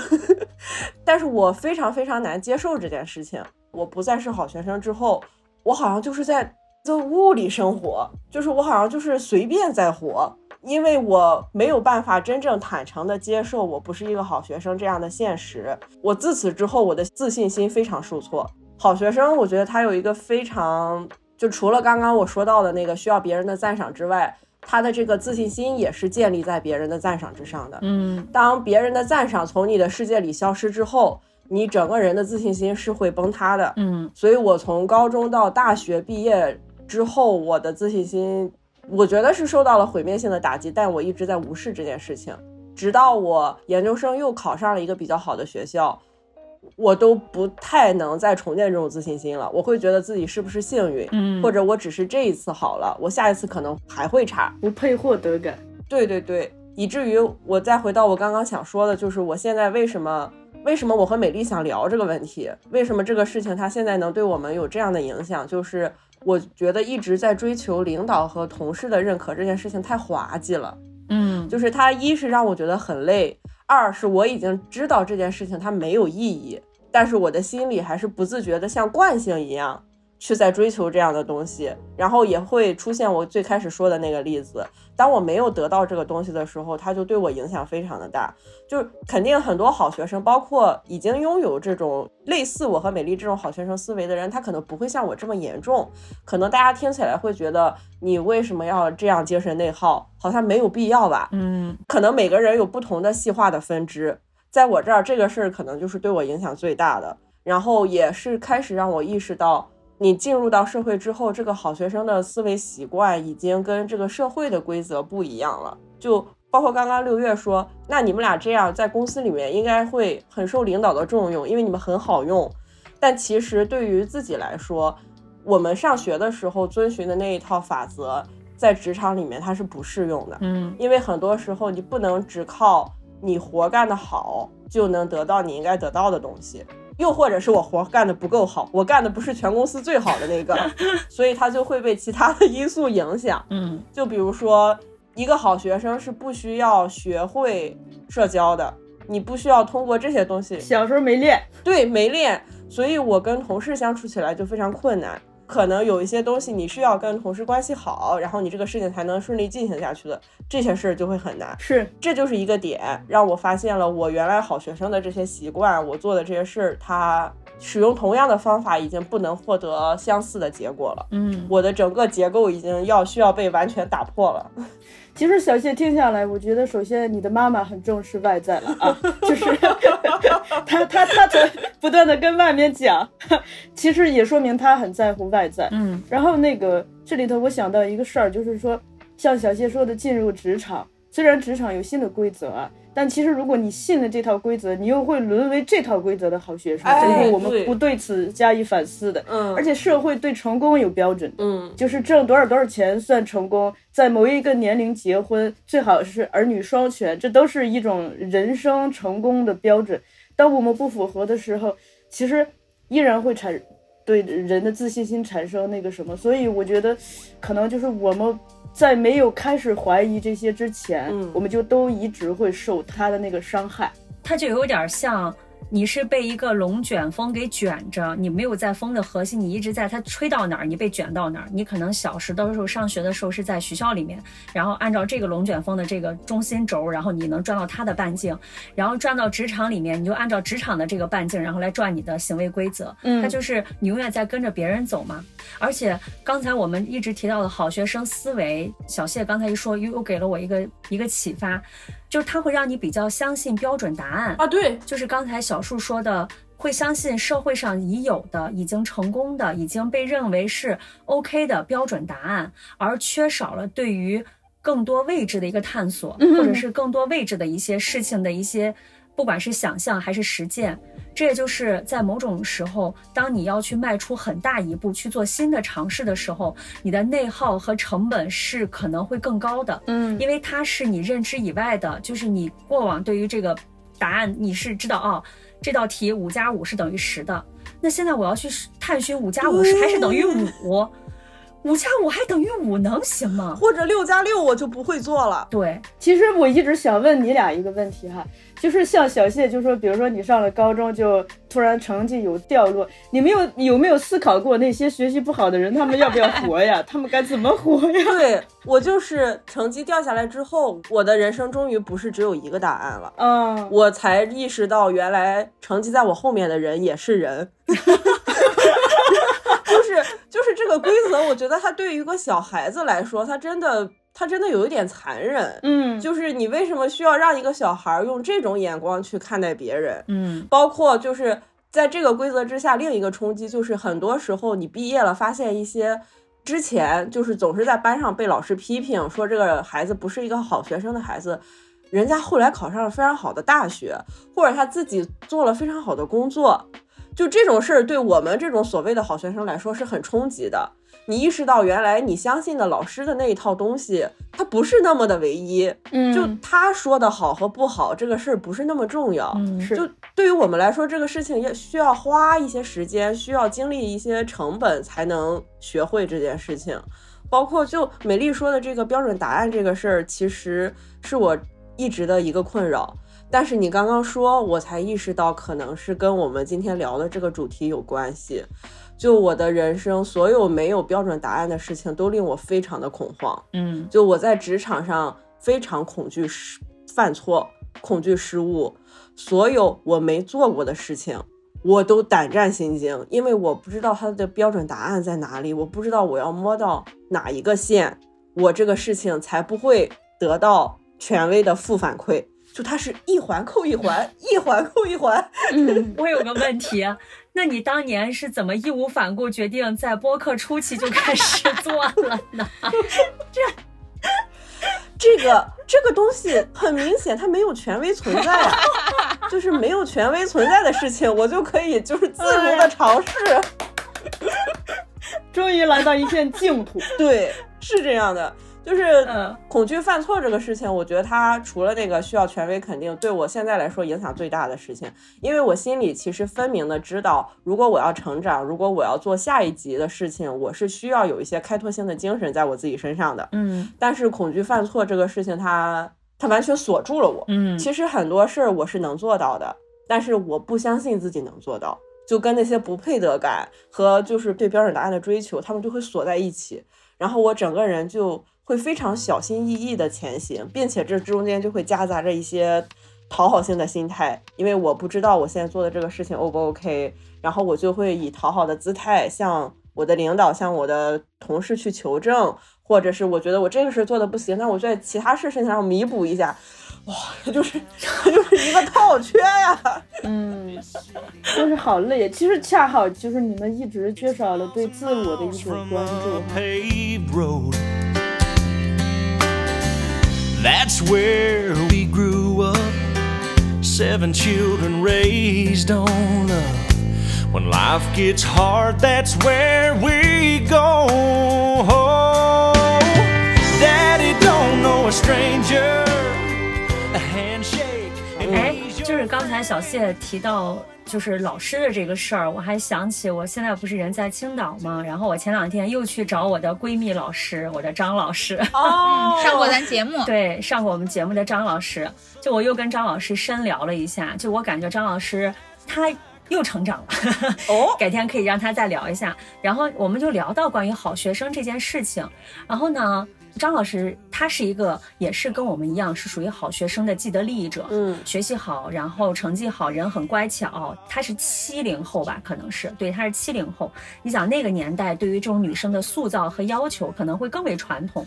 [LAUGHS] 但是我非常非常难接受这件事情。我不再是好学生之后，我好像就是在这雾里生活，就是我好像就是随便在活，因为我没有办法真正坦诚的接受我不是一个好学生这样的现实。我自此之后，我的自信心非常受挫。好学生，我觉得他有一个非常，就除了刚刚我说到的那个需要别人的赞赏之外，他的这个自信心也是建立在别人的赞赏之上的。嗯，当别人的赞赏从你的世界里消失之后，你整个人的自信心是会崩塌的。嗯，所以我从高中到大学毕业之后，我的自信心，我觉得是受到了毁灭性的打击，但我一直在无视这件事情，直到我研究生又考上了一个比较好的学校。我都不太能再重建这种自信心了，我会觉得自己是不是幸运，嗯或者我只是这一次好了，我下一次可能还会差，不配获得感。对对对，以至于我再回到我刚刚想说的，就是我现在为什么为什么我和美丽想聊这个问题，为什么这个事情它现在能对我们有这样的影响，就是我觉得一直在追求领导和同事的认可这件事情太滑稽了，嗯，就是它一是让我觉得很累。二是我已经知道这件事情它没有意义，但是我的心里还是不自觉的像惯性一样去在追求这样的东西，然后也会出现我最开始说的那个例子。当我没有得到这个东西的时候，它就对我影响非常的大。就是肯定很多好学生，包括已经拥有这种类似我和美丽这种好学生思维的人，他可能不会像我这么严重。可能大家听起来会觉得你为什么要这样精神内耗？好像没有必要吧？嗯，可能每个人有不同的细化的分支。在我这儿，这个事儿可能就是对我影响最大的，然后也是开始让我意识到。你进入到社会之后，这个好学生的思维习惯已经跟这个社会的规则不一样了。就包括刚刚六月说，那你们俩这样在公司里面应该会很受领导的重用，因为你们很好用。但其实对于自己来说，我们上学的时候遵循的那一套法则，在职场里面它是不适用的。嗯，因为很多时候你不能只靠你活干得好就能得到你应该得到的东西。又或者是我活干的不够好，[LAUGHS] 我干的不是全公司最好的那个，[LAUGHS] 所以他就会被其他的因素影响。嗯，就比如说，一个好学生是不需要学会社交的，你不需要通过这些东西。小时候没练，对，没练，所以我跟同事相处起来就非常困难。可能有一些东西你是要跟同事关系好，然后你这个事情才能顺利进行下去的，这些事儿就会很难。是，这就是一个点，让我发现了我原来好学生的这些习惯，我做的这些事儿，他使用同样的方法已经不能获得相似的结果了。嗯，我的整个结构已经要需要被完全打破了。其实小谢听下来，我觉得首先你的妈妈很重视外在了啊，[LAUGHS] 就是 [LAUGHS] 她她她在不断的跟外面讲，[LAUGHS] 其实也说明她很在乎外在。嗯，然后那个这里头我想到一个事儿，就是说像小谢说的，进入职场，虽然职场有新的规则啊。但其实，如果你信了这套规则，你又会沦为这套规则的好学生。哎这个我们不对此加以反思的。嗯而且社会对成功有标准的，嗯就是挣多少多少钱算成功，在某一个年龄结婚，最好是儿女双全，这都是一种人生成功的标准。当我们不符合的时候，其实依然会产对人的自信心产生那个什么。所以我觉得，可能就是我们。在没有开始怀疑这些之前，嗯我们就都一直会受他的那个伤害。他就有点像你是被一个龙卷风给卷着，你没有在风的核心，你一直在它吹到哪儿，你被卷到哪儿。你可能小时的时候上学的时候是在学校里面，然后按照这个龙卷风的这个中心轴，然后你能转到它的半径，然后转到职场里面，你就按照职场的这个半径，然后来转你的行为规则。嗯它就是你永远在跟着别人走嘛。而且刚才我们一直提到的好学生思维，小谢刚才一说，又又给了我一个一个启发，就是它会让你比较相信标准答案。啊，对，就是刚才小树说的，会相信社会上已有的、已经成功的、已经被认为是 OK 的标准答案，而缺少了对于更多未知的一个探索，或者是更多未知的一些事情的一些，不管是想象还是实践。这也就是在某种时候，当你要去迈出很大一步去做新的尝试的时候，你的内耗和成本是可能会更高的。嗯因为它是你认知以外的，就是你过往对于这个答案你是知道哦，这道题五加五是等于十的。那现在我要去探寻五加五是还是等于五，[LAUGHS] 五加五还等于五，能行吗？或者六加六我就不会做了。对，其实我一直想问你俩一个问题哈，就是像小谢就说，比如说你上了高中就突然成绩有掉落，你没有有没有思考过那些学习不好的人，他们要不要活呀？[LAUGHS] 他们该怎么活呀？对我就是成绩掉下来之后，我的人生终于不是只有一个答案了。嗯，我才意识到，原来成绩在我后面的人也是人。[LAUGHS] 这个规则，我觉得它对于一个小孩子来说，他真的他真的有一点残忍。嗯，就是你为什么需要让一个小孩用这种眼光去看待别人？嗯，包括就是在这个规则之下，另一个冲击就是很多时候你毕业了，发现一些之前就是总是在班上被老师批评说这个孩子不是一个好学生的孩子，人家后来考上了非常好的大学，或者他自己做了非常好的工作。就这种事儿，对我们这种所谓的好学生来说是很冲击的。你意识到，原来你相信的老师的那一套东西，它不是那么的唯一。嗯，就他说的好和不好，这个事儿不是那么重要。嗯是就对于我们来说，这个事情要需要花一些时间，需要经历一些成本才能学会这件事情。包括就美丽说的这个标准答案这个事儿，其实是我一直的一个困扰。但是你刚刚说，我才意识到，可能是跟我们今天聊的这个主题有关系。就我的人生，所有没有标准答案的事情，都令我非常的恐慌。嗯就我在职场上非常恐惧失犯错，恐惧失误，所有我没做过的事情，我都胆战心惊，因为我不知道它的标准答案在哪里，我不知道我要摸到哪一个线，我这个事情才不会得到权威的负反馈。就它是一环扣一环，一环扣一环。嗯，我有个问题，那你当年是怎么义无反顾决定在播客初期就开始做了呢？[LAUGHS] 这个这个东西很明显，它没有权威存在啊，就是没有权威存在的事情，我就可以就是自如的尝试。终于来到一片净土。[LAUGHS] 对，是这样的，就是嗯恐惧犯错这个事情，我觉得它除了那个需要权威肯定，对我现在来说影响最大的事情，因为我心里其实分明的知道，如果我要成长，如果我要做下一级的事情，我是需要有一些开拓性的精神在我自己身上的。嗯但是恐惧犯错这个事情它，它完全锁住了我。嗯其实很多事儿我是能做到的，但是我不相信自己能做到，就跟那些不配得感和就是对标准答案的追求，他们就会锁在一起，然后我整个人就会非常小心翼翼的前行，并且这中间就会夹杂着一些讨好性的心态，因为我不知道我现在做的这个事情 O 不 OK，然后我就会以讨好的姿态向我的领导、向我的同事去求证，或者是我觉得我这个事做的不行，那我在其他事情上弥补一下。哇，这就是 [LAUGHS] 这就是一个套圈呀！嗯，就是好累。其实恰好就是你们一直缺少了对自我的一种关注. That's where we grew up. Seven children raised on love. When life gets hard, that's where we go. Daddy don't know a stranger. A handshake.，he's 就是刚才小谢提到就是老师的这个事儿，我还想起我现在不是人在青岛吗？然后我前两天又去找我的闺蜜老师，我的张老师。哦 [LAUGHS] 上过咱节目，[LAUGHS] 对，上过我们节目的张老师，就我又跟张老师深聊了一下，就我感觉张老师他又成长了，哦，[LAUGHS] 改天可以让他再聊一下。然后我们就聊到关于好学生这件事情，然后呢，张老师他是一个也是跟我们一样是属于好学生的既得利益者，嗯学习好，然后成绩好，人很乖巧。他是七零后吧，可能是对，他是七零后。你想那个年代对于这种女生的塑造和要求可能会更为传统，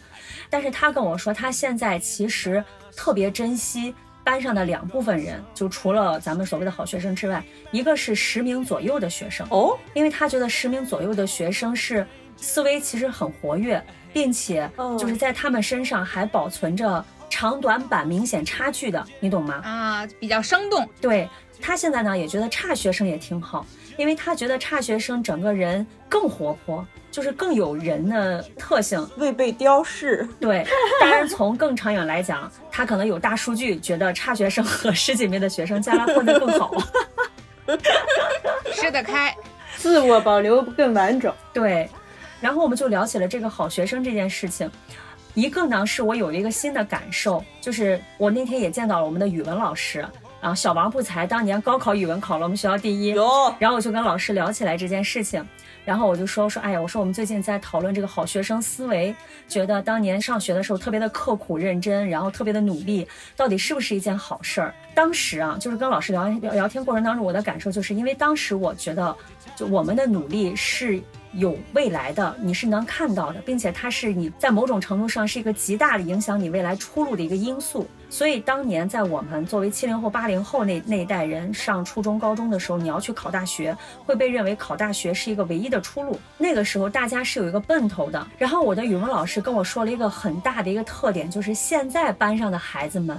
但是他跟我说，他现在其实特别珍惜。班上的两部分人，就除了咱们所谓的好学生之外，一个是十名左右的学生，哦，因为他觉得十名左右的学生是思维其实很活跃，并且嗯就是在他们身上还保存着长短板明显差距的，你懂吗？啊，比较生动。对他现在呢也觉得差学生也挺好，因为他觉得差学生整个人更活泼，就是更有人的特性。未被雕饰。对，当然从更长远来讲，他可能有大数据，觉得差学生和十几名的学生将来混得更好。[LAUGHS] [LAUGHS] 吃得开，自我保留更完整。对，然后我们就聊起了这个好学生这件事情。一个呢，是我有一个新的感受，就是我那天也见到了我们的语文老师，啊，小王不才当年高考语文考了我们学校第一，然后我就跟老师聊起来这件事情，然后我就说说，哎呀，我说我们最近在讨论这个好学生思维，觉得当年上学的时候特别的刻苦认真，然后特别的努力，到底是不是一件好事儿？当时啊，就是跟老师聊聊聊天过程当中，我的感受就是因为当时我觉得，就我们的努力是。有未来的，你是能看到的，并且它是你在某种程度上是一个极大的影响你未来出路的一个因素。所以当年在我们作为七零后、八零后那那一代人上初中、高中的时候，你要去考大学，会被认为考大学是一个唯一的出路。那个时候大家是有一个奔头的。然后我的语文老师跟我说了一个很大的一个特点，就是现在班上的孩子们。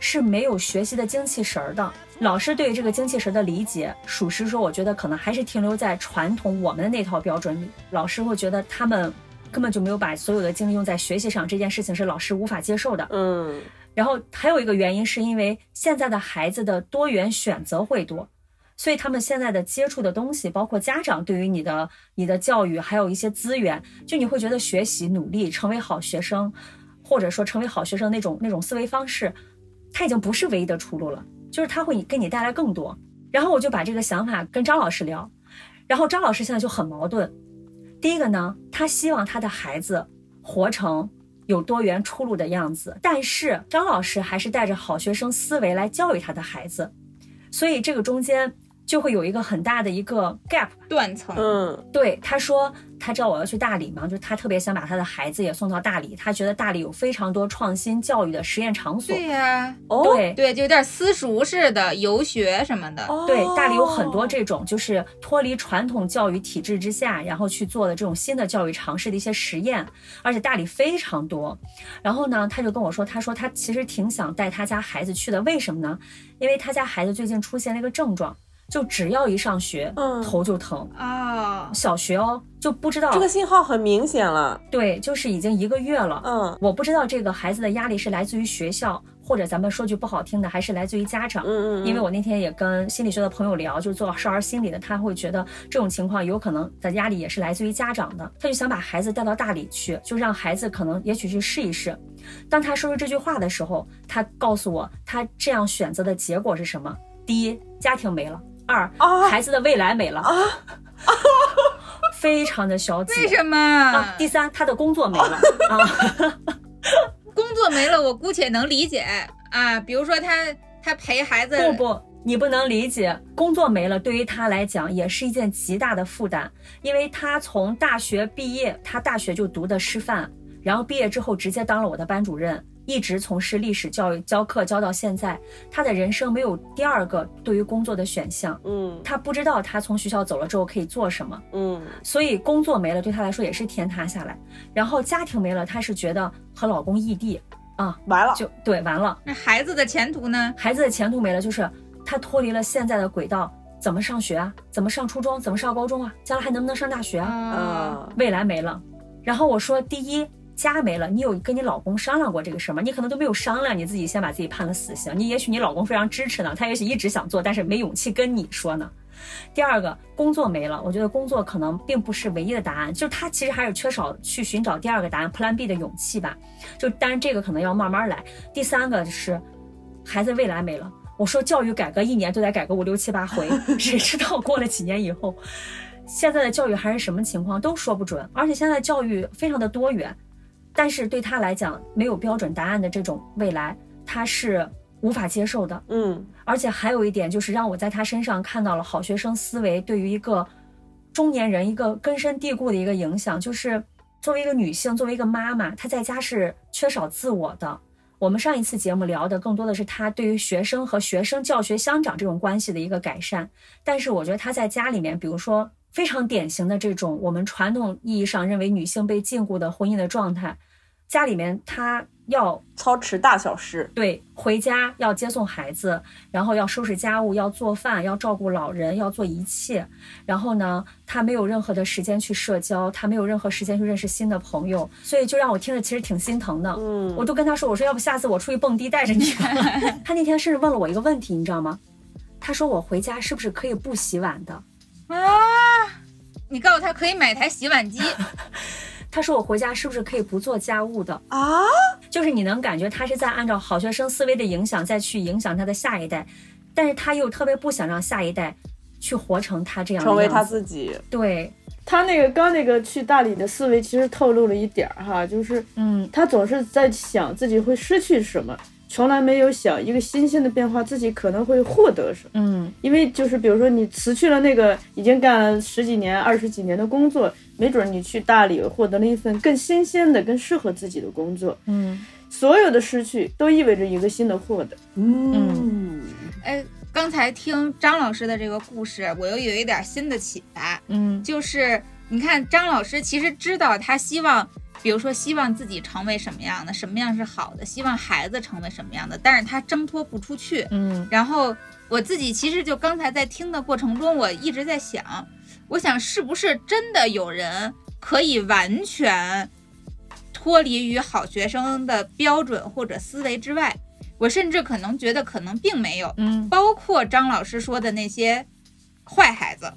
是没有学习的精气神儿的。老师对于这个精气神的理解，属实说，我觉得可能还是停留在传统我们的那套标准里。老师会觉得他们根本就没有把所有的精力用在学习上，这件事情是老师无法接受的。嗯。然后还有一个原因，是因为现在的孩子的多元选择会多，所以他们现在的接触的东西，包括家长对于你的你的教育，还有一些资源，就你会觉得学习、努力、成为好学生，或者说成为好学生那种那种思维方式。他已经不是唯一的出路了，就是他会给你带来更多。然后我就把这个想法跟张老师聊，然后张老师现在就很矛盾。第一个呢，他希望他的孩子活成有多元出路的样子，但是张老师还是带着好学生思维来教育他的孩子，所以这个中间。就会有一个很大的一个 gap 断层。嗯，对，他说他知道我要去大理嘛，就他特别想把他的孩子也送到大理，他觉得大理有非常多创新教育的实验场所。对呀，哦对对，就有点私塾似的游学什么的。对，大理有很多这种就是脱离传统教育体制之下，然后去做的这种新的教育尝试的一些实验，而且大理非常多。然后呢，他就跟我说，他说他其实挺想带他家孩子去的，为什么呢？因为他家孩子最近出现了一个症状。就只要一上学，嗯，头就疼啊。小学哦，就不知道这个信号很明显了。对，就是已经一个月了。嗯，我不知道这个孩子的压力是来自于学校，或者咱们说句不好听的，还是来自于家长。嗯嗯。因为我那天也跟心理学的朋友聊，就是做少儿心理的，他会觉得这种情况有可能的压力也是来自于家长的。他就想把孩子带到大理去，就让孩子可能也许去试一试。当他说出这句话的时候，他告诉我，他这样选择的结果是什么？第一，家庭没了。二，孩子的未来没了啊，[LAUGHS] 非常的消极。为什么？啊，第三，他的工作没了 [LAUGHS] 啊，工作没了，我姑且能理解啊。比如说他他陪孩子，不不，你不能理解，工作没了，对于他来讲也是一件极大的负担，因为他从大学毕业，他大学就读的师范，然后毕业之后直接当了我的班主任。一直从事历史教育教课教到现在，他的人生没有第二个对于工作的选项。嗯，他不知道他从学校走了之后可以做什么。嗯，所以工作没了对他来说也是天塌下来。然后家庭没了，他是觉得和老公异地啊，完了就对完了。那孩子的前途呢？孩子的前途没了，就是他脱离了现在的轨道，怎么上学啊？怎么上初中？怎么上高中啊？将来还能不能上大学啊？啊，未来没了。然后我说第一。家没了，你有跟你老公商量过这个事儿吗？你可能都没有商量，你自己先把自己判了死刑。你也许你老公非常支持呢，他也许一直想做，但是没勇气跟你说呢。第二个，工作没了，我觉得工作可能并不是唯一的答案，就是他其实还是缺少去寻找第二个答案 Plan B 的勇气吧。就但是这个可能要慢慢来。第三个是孩子未来没了，我说教育改革一年都得改个五六七八回，谁知道过了几年以后，现在的教育还是什么情况都说不准，而且现在教育非常的多元。但是对他来讲，没有标准答案的这种未来，他是无法接受的。嗯，而且还有一点，就是让我在他身上看到了好学生思维对于一个中年人一个根深蒂固的一个影响，就是作为一个女性，作为一个妈妈，她在家是缺少自我的。我们上一次节目聊的更多的是他对于学生和学生教学相长这种关系的一个改善，但是我觉得他在家里面，比如说。非常典型的这种我们传统意义上认为女性被禁锢的婚姻的状态，家里面她要操持大小事，对，回家要接送孩子，然后要收拾家务，要做饭，要照顾老人，要做一切。然后呢，她没有任何的时间去社交，她没有任何时间去认识新的朋友，所以就让我听着其实挺心疼的。嗯，我都跟她说，我说要不下次我出去蹦迪带着你。[LAUGHS] 她那天甚至问了我一个问题，你知道吗？她说我回家是不是可以不洗碗的？啊。你告诉他可以买台洗碗机，[LAUGHS] 他说我回家是不是可以不做家务的？啊，就是你能感觉他是在按照好学生思维的影响再去影响他的下一代，但是他又特别不想让下一代去活成他这样的成为他自己。对，他那个刚那个去大理的思维，其实透露了一点儿哈，就是嗯他总是在想自己会失去什么，从来没有想一个新鲜的变化自己可能会获得什么。嗯因为就是比如说你辞去了那个已经干了十几年、二十几年的工作，没准你去大理获得了一份更新鲜的、更适合自己的工作。嗯所有的失去都意味着一个新的获得。嗯，哎，刚才听张老师的这个故事，我又有一点新的启发，嗯就是你看张老师其实知道他希望，比如说希望自己成为什么样的，什么样是好的，希望孩子成为什么样的，但是他挣脱不出去。嗯然后我自己其实就刚才在听的过程中，我一直在想，我想是不是真的有人可以完全脱离于好学生的标准或者思维之外？我甚至可能觉得可能并没有，嗯包括张老师说的那些坏孩子。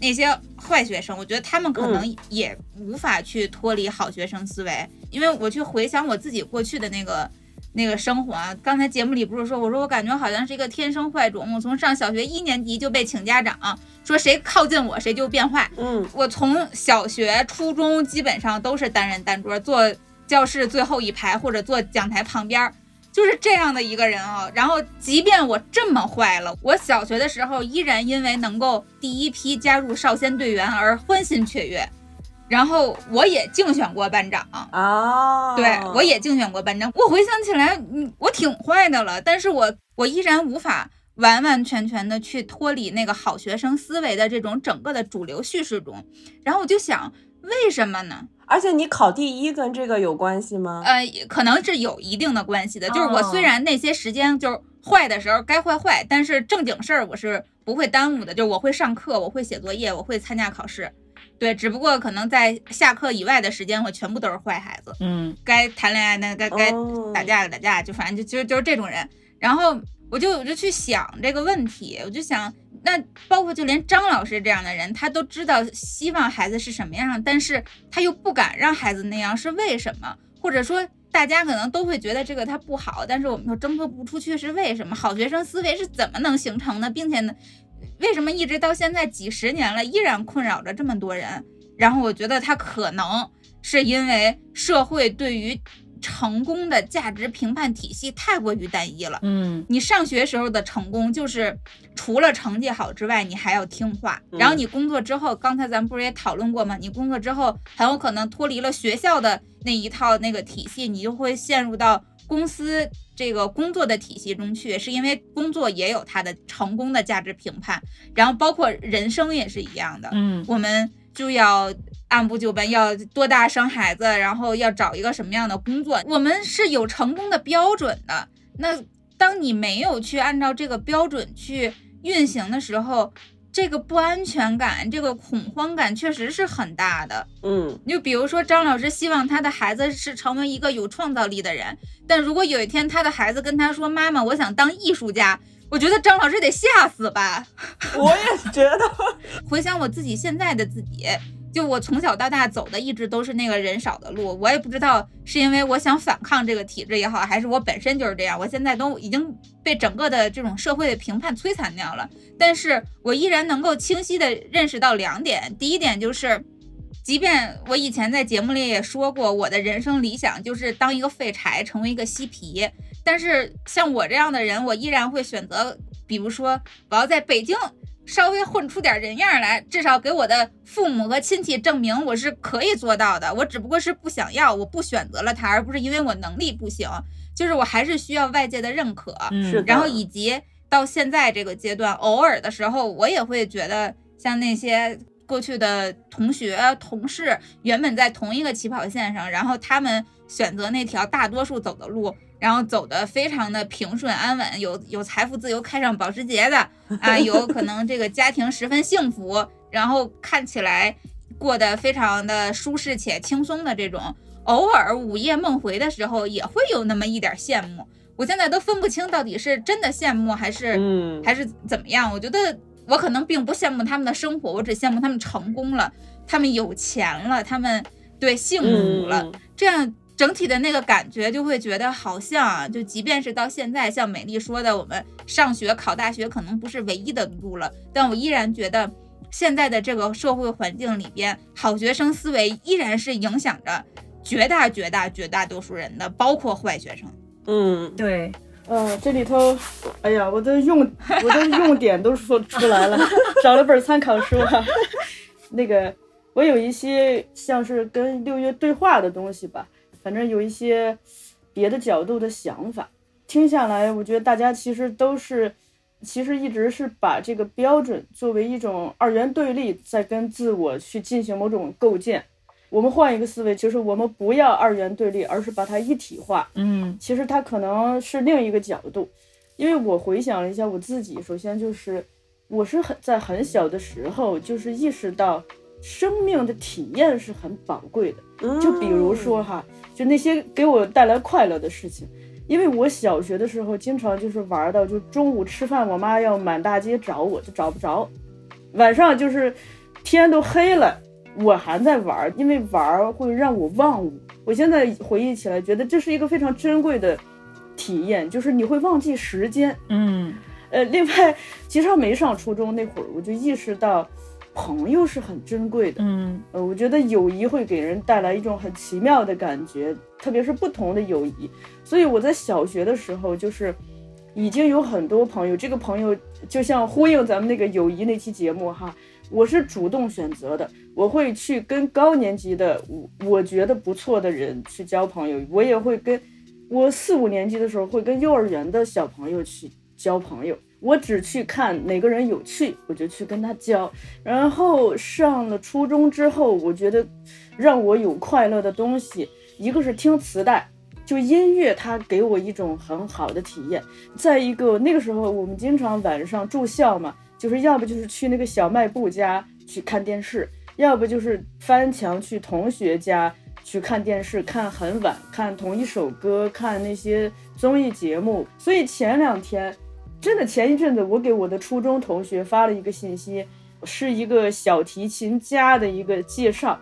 那些坏学生，我觉得他们可能也无法去脱离好学生思维，因为我去回想我自己过去的那个那个生活啊。刚才节目里不是说，我说我感觉好像是一个天生坏种，我从上小学一年级就被请家长，说谁靠近我谁就变坏。嗯，我从小学、初中基本上都是单人单桌，坐教室最后一排或者坐讲台旁边儿，就是这样的一个人啊。然后，即便我这么坏了，我小学的时候依然因为能够第一批加入少先队员而欢欣雀跃。然后我也竞选过班长，啊，对我也竞选过班长。我回想起来，嗯，我挺坏的了，但是我我依然无法完完全全的去脱离那个好学生思维的这种整个的主流叙事中。然后我就想，为什么呢？而且你考第一跟这个有关系吗？呃，可能是有一定的关系的。就是我哦虽然那些时间就是坏的时候该坏坏，但是正经事儿我是不会耽误的。就是我会上课，我会写作业，我会参加考试。对，只不过可能在下课以外的时间，我全部都是坏孩子。嗯该谈恋爱那，该该哦打架的打架，就反正就就就是这种人。然后我就我就去想这个问题，我就想，那包括就连张老师这样的人，他都知道希望孩子是什么样，但是他又不敢让孩子那样，是为什么？或者说，大家可能都会觉得这个他不好，但是我们又挣脱不出去，是为什么？好学生思维是怎么能形成的，并且呢，为什么一直到现在几十年了，依然困扰着这么多人？然后我觉得他可能是因为社会对于成功的价值评判体系太过于单一了。嗯你上学时候的成功就是除了成绩好之外，你还要听话。然后你工作之后，刚才咱们不是也讨论过吗？你工作之后很有可能脱离了学校的那一套那个体系，你就会陷入到公司这个工作的体系中去，是因为工作也有它的成功的价值评判，然后包括人生也是一样的。嗯我们就要按部就班，要多大生孩子，然后要找一个什么样的工作，我们是有成功的标准的。那当你没有去按照这个标准去运行的时候，这个不安全感、这个恐慌感确实是很大的。嗯就比如说，张老师希望他的孩子是成为一个有创造力的人，但如果有一天他的孩子跟他说：“妈妈，我想当艺术家”，我觉得张老师得吓死吧。我也觉得，[LAUGHS] 回想我自己现在的自己，就我从小到大走的一直都是那个人少的路。我也不知道是因为我想反抗这个体制也好，还是我本身就是这样。我现在都已经被整个的这种社会的评判摧残掉了，但是我依然能够清晰的认识到两点。第一点就是。即便我以前在节目里也说过，我的人生理想就是当一个废柴，成为一个嬉皮。但是像我这样的人，我依然会选择，比如说我要在北京稍微混出点人样来，至少给我的父母和亲戚证明我是可以做到的。我只不过是不想要，我不选择了他，而不是因为我能力不行，就是我还是需要外界的认可。嗯然后以及到现在这个阶段，偶尔的时候，我也会觉得像那些过去的同学、同事，原本在同一个起跑线上，然后他们选择那条大多数走的路，然后走的非常的平顺安稳，有有财富自由开上保时捷的 [LAUGHS] 啊，有可能这个家庭十分幸福，然后看起来过得非常的舒适且轻松的这种，偶尔午夜梦回的时候，也会有那么一点羡慕。我现在都分不清到底是真的羡慕还是、嗯还是怎么样。我觉得我可能并不羡慕他们的生活，我只羡慕他们成功了。他们有钱了，他们对幸福了，嗯这样整体的那个感觉就会觉得好像啊，就即便是到现在，像美丽说的，我们上学考大学可能不是唯一的路了，但我依然觉得现在的这个社会环境里边，好学生思维依然是影响着绝大绝大绝大多数人的，包括坏学生。嗯，对，呃，这里头，哎呀，我的用我的用点都说出来了，[LAUGHS] 找了本参考书哈、[LAUGHS] 那个，我有一些像是跟六月对话的东西吧，反正有一些别的角度的想法。听下来，我觉得大家其实都是，其实一直是把这个标准作为一种二元对立，在跟自我去进行某种构建。我们换一个思维，就是我们不要二元对立，而是把它一体化。嗯其实它可能是另一个角度，因为我回想了一下我自己，首先就是我是很在很小的时候就是意识到生命的体验是很宝贵的，嗯就比如说哈，就那些给我带来快乐的事情。因为我小学的时候经常就是玩到，就中午吃饭，我妈要满大街找我，就找不着。晚上就是天都黑了，我还在玩，因为玩会让我忘我。我现在回忆起来，觉得这是一个非常珍贵的体验，就是你会忘记时间。嗯呃，另外，其实还没上初中那会儿，我就意识到朋友是很珍贵的。嗯呃，我觉得友谊会给人带来一种很奇妙的感觉，特别是不同的友谊。所以我在小学的时候，就是已经有很多朋友，这个朋友就像呼应咱们那个友谊那期节目哈，我是主动选择的，我会去跟高年级的我我觉得不错的人去交朋友，我也会跟我四五年级的时候会跟幼儿园的小朋友去交朋友。我只去看哪个人有趣，我就去跟他交。然后上了初中之后，我觉得让我有快乐的东西，一个是听磁带，就音乐它给我一种很好的体验。再一个，那个时候我们经常晚上住校嘛，就是要不就是去那个小卖部家去看电视，要不就是翻墙去同学家去看电视，看很晚，看同一首歌，看那些综艺节目。所以前两天，真的前一阵子，我给我的初中同学发了一个信息，是一个小提琴家的一个介绍。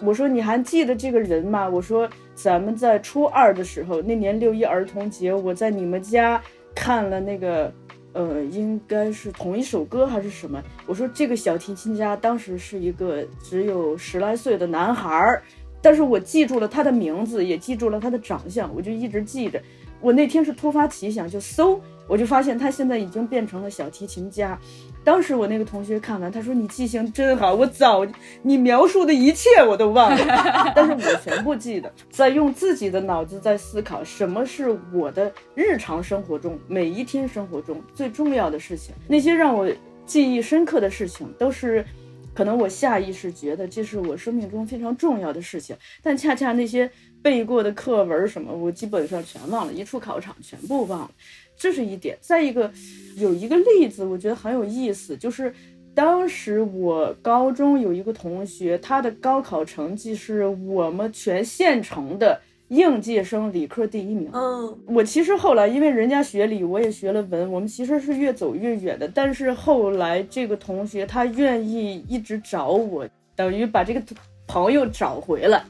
我说你还记得这个人吗？我说咱们在初二的时候，那年六一儿童节，我在你们家看了那个，呃，应该是同一首歌还是什么？我说这个小提琴家当时是一个只有十来岁的男孩儿，但是我记住了他的名字，也记住了他的长相，我就一直记着。我那天是突发奇想，就搜，我就发现他现在已经变成了小提琴家。当时我那个同学看完，他说：“你记性真好，我早你描述的一切我都忘了，[LAUGHS] 但是我全部记得。在用自己的脑子在思考，什么是我的日常生活中每一天生活中最重要的事情，那些让我记忆深刻的事情，都是可能我下意识觉得这是我生命中非常重要的事情，但恰恰那些背过的课文什么，我基本上全忘了，一出考场全部忘了。”这是一点。再一个，有一个例子，我觉得很有意思，就是当时我高中有一个同学，他的高考成绩是我们全县城的应届生理科第一名。嗯，我其实后来因为人家学理，我也学了文，我们其实是越走越远的。但是后来这个同学他愿意一直找我，等于把这个朋友找回来。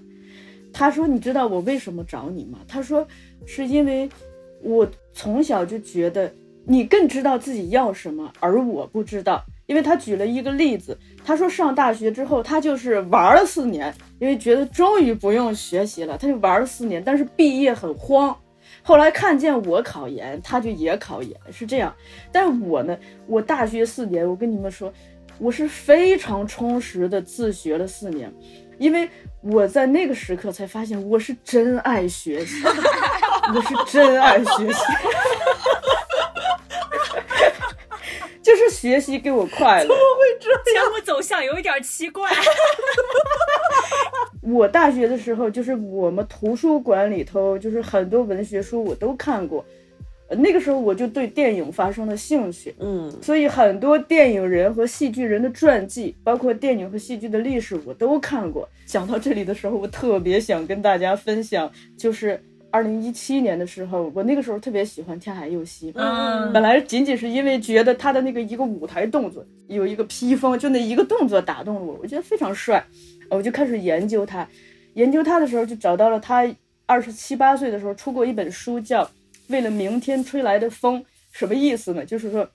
他说：“你知道我为什么找你吗？”他说：“是因为。”我从小就觉得你更知道自己要什么，而我不知道。因为他举了一个例子，他说上大学之后，他就是玩了四年，因为觉得终于不用学习了，他就玩了四年，但是毕业很慌。后来看见我考研，他就也考研，是这样。但我呢，我大学四年，我跟你们说，我是非常充实的自学了四年，因为我在那个时刻才发现，我是真爱学习。[LAUGHS] 我是真爱学习，[LAUGHS] 就是学习给我快乐。怎么会这样？节目走向有一点奇怪。[LAUGHS] 我大学的时候，就是我们图书馆里头，就是很多文学书我都看过。那个时候我就对电影发生了兴趣，嗯，所以很多电影人和戏剧人的传记，包括电影和戏剧的历史，我都看过。讲到这里的时候，我特别想跟大家分享，就是。二零一七年的时候，我那个时候特别喜欢天海佑希，嗯本来仅仅是因为觉得他的那个一个舞台动作有一个披风，就那一个动作打动了我，我觉得非常帅，我就开始研究他。研究他的时候，就找到了他二十七八岁的时候出过一本书，叫《为了明天吹来的风》，什么意思呢？就是说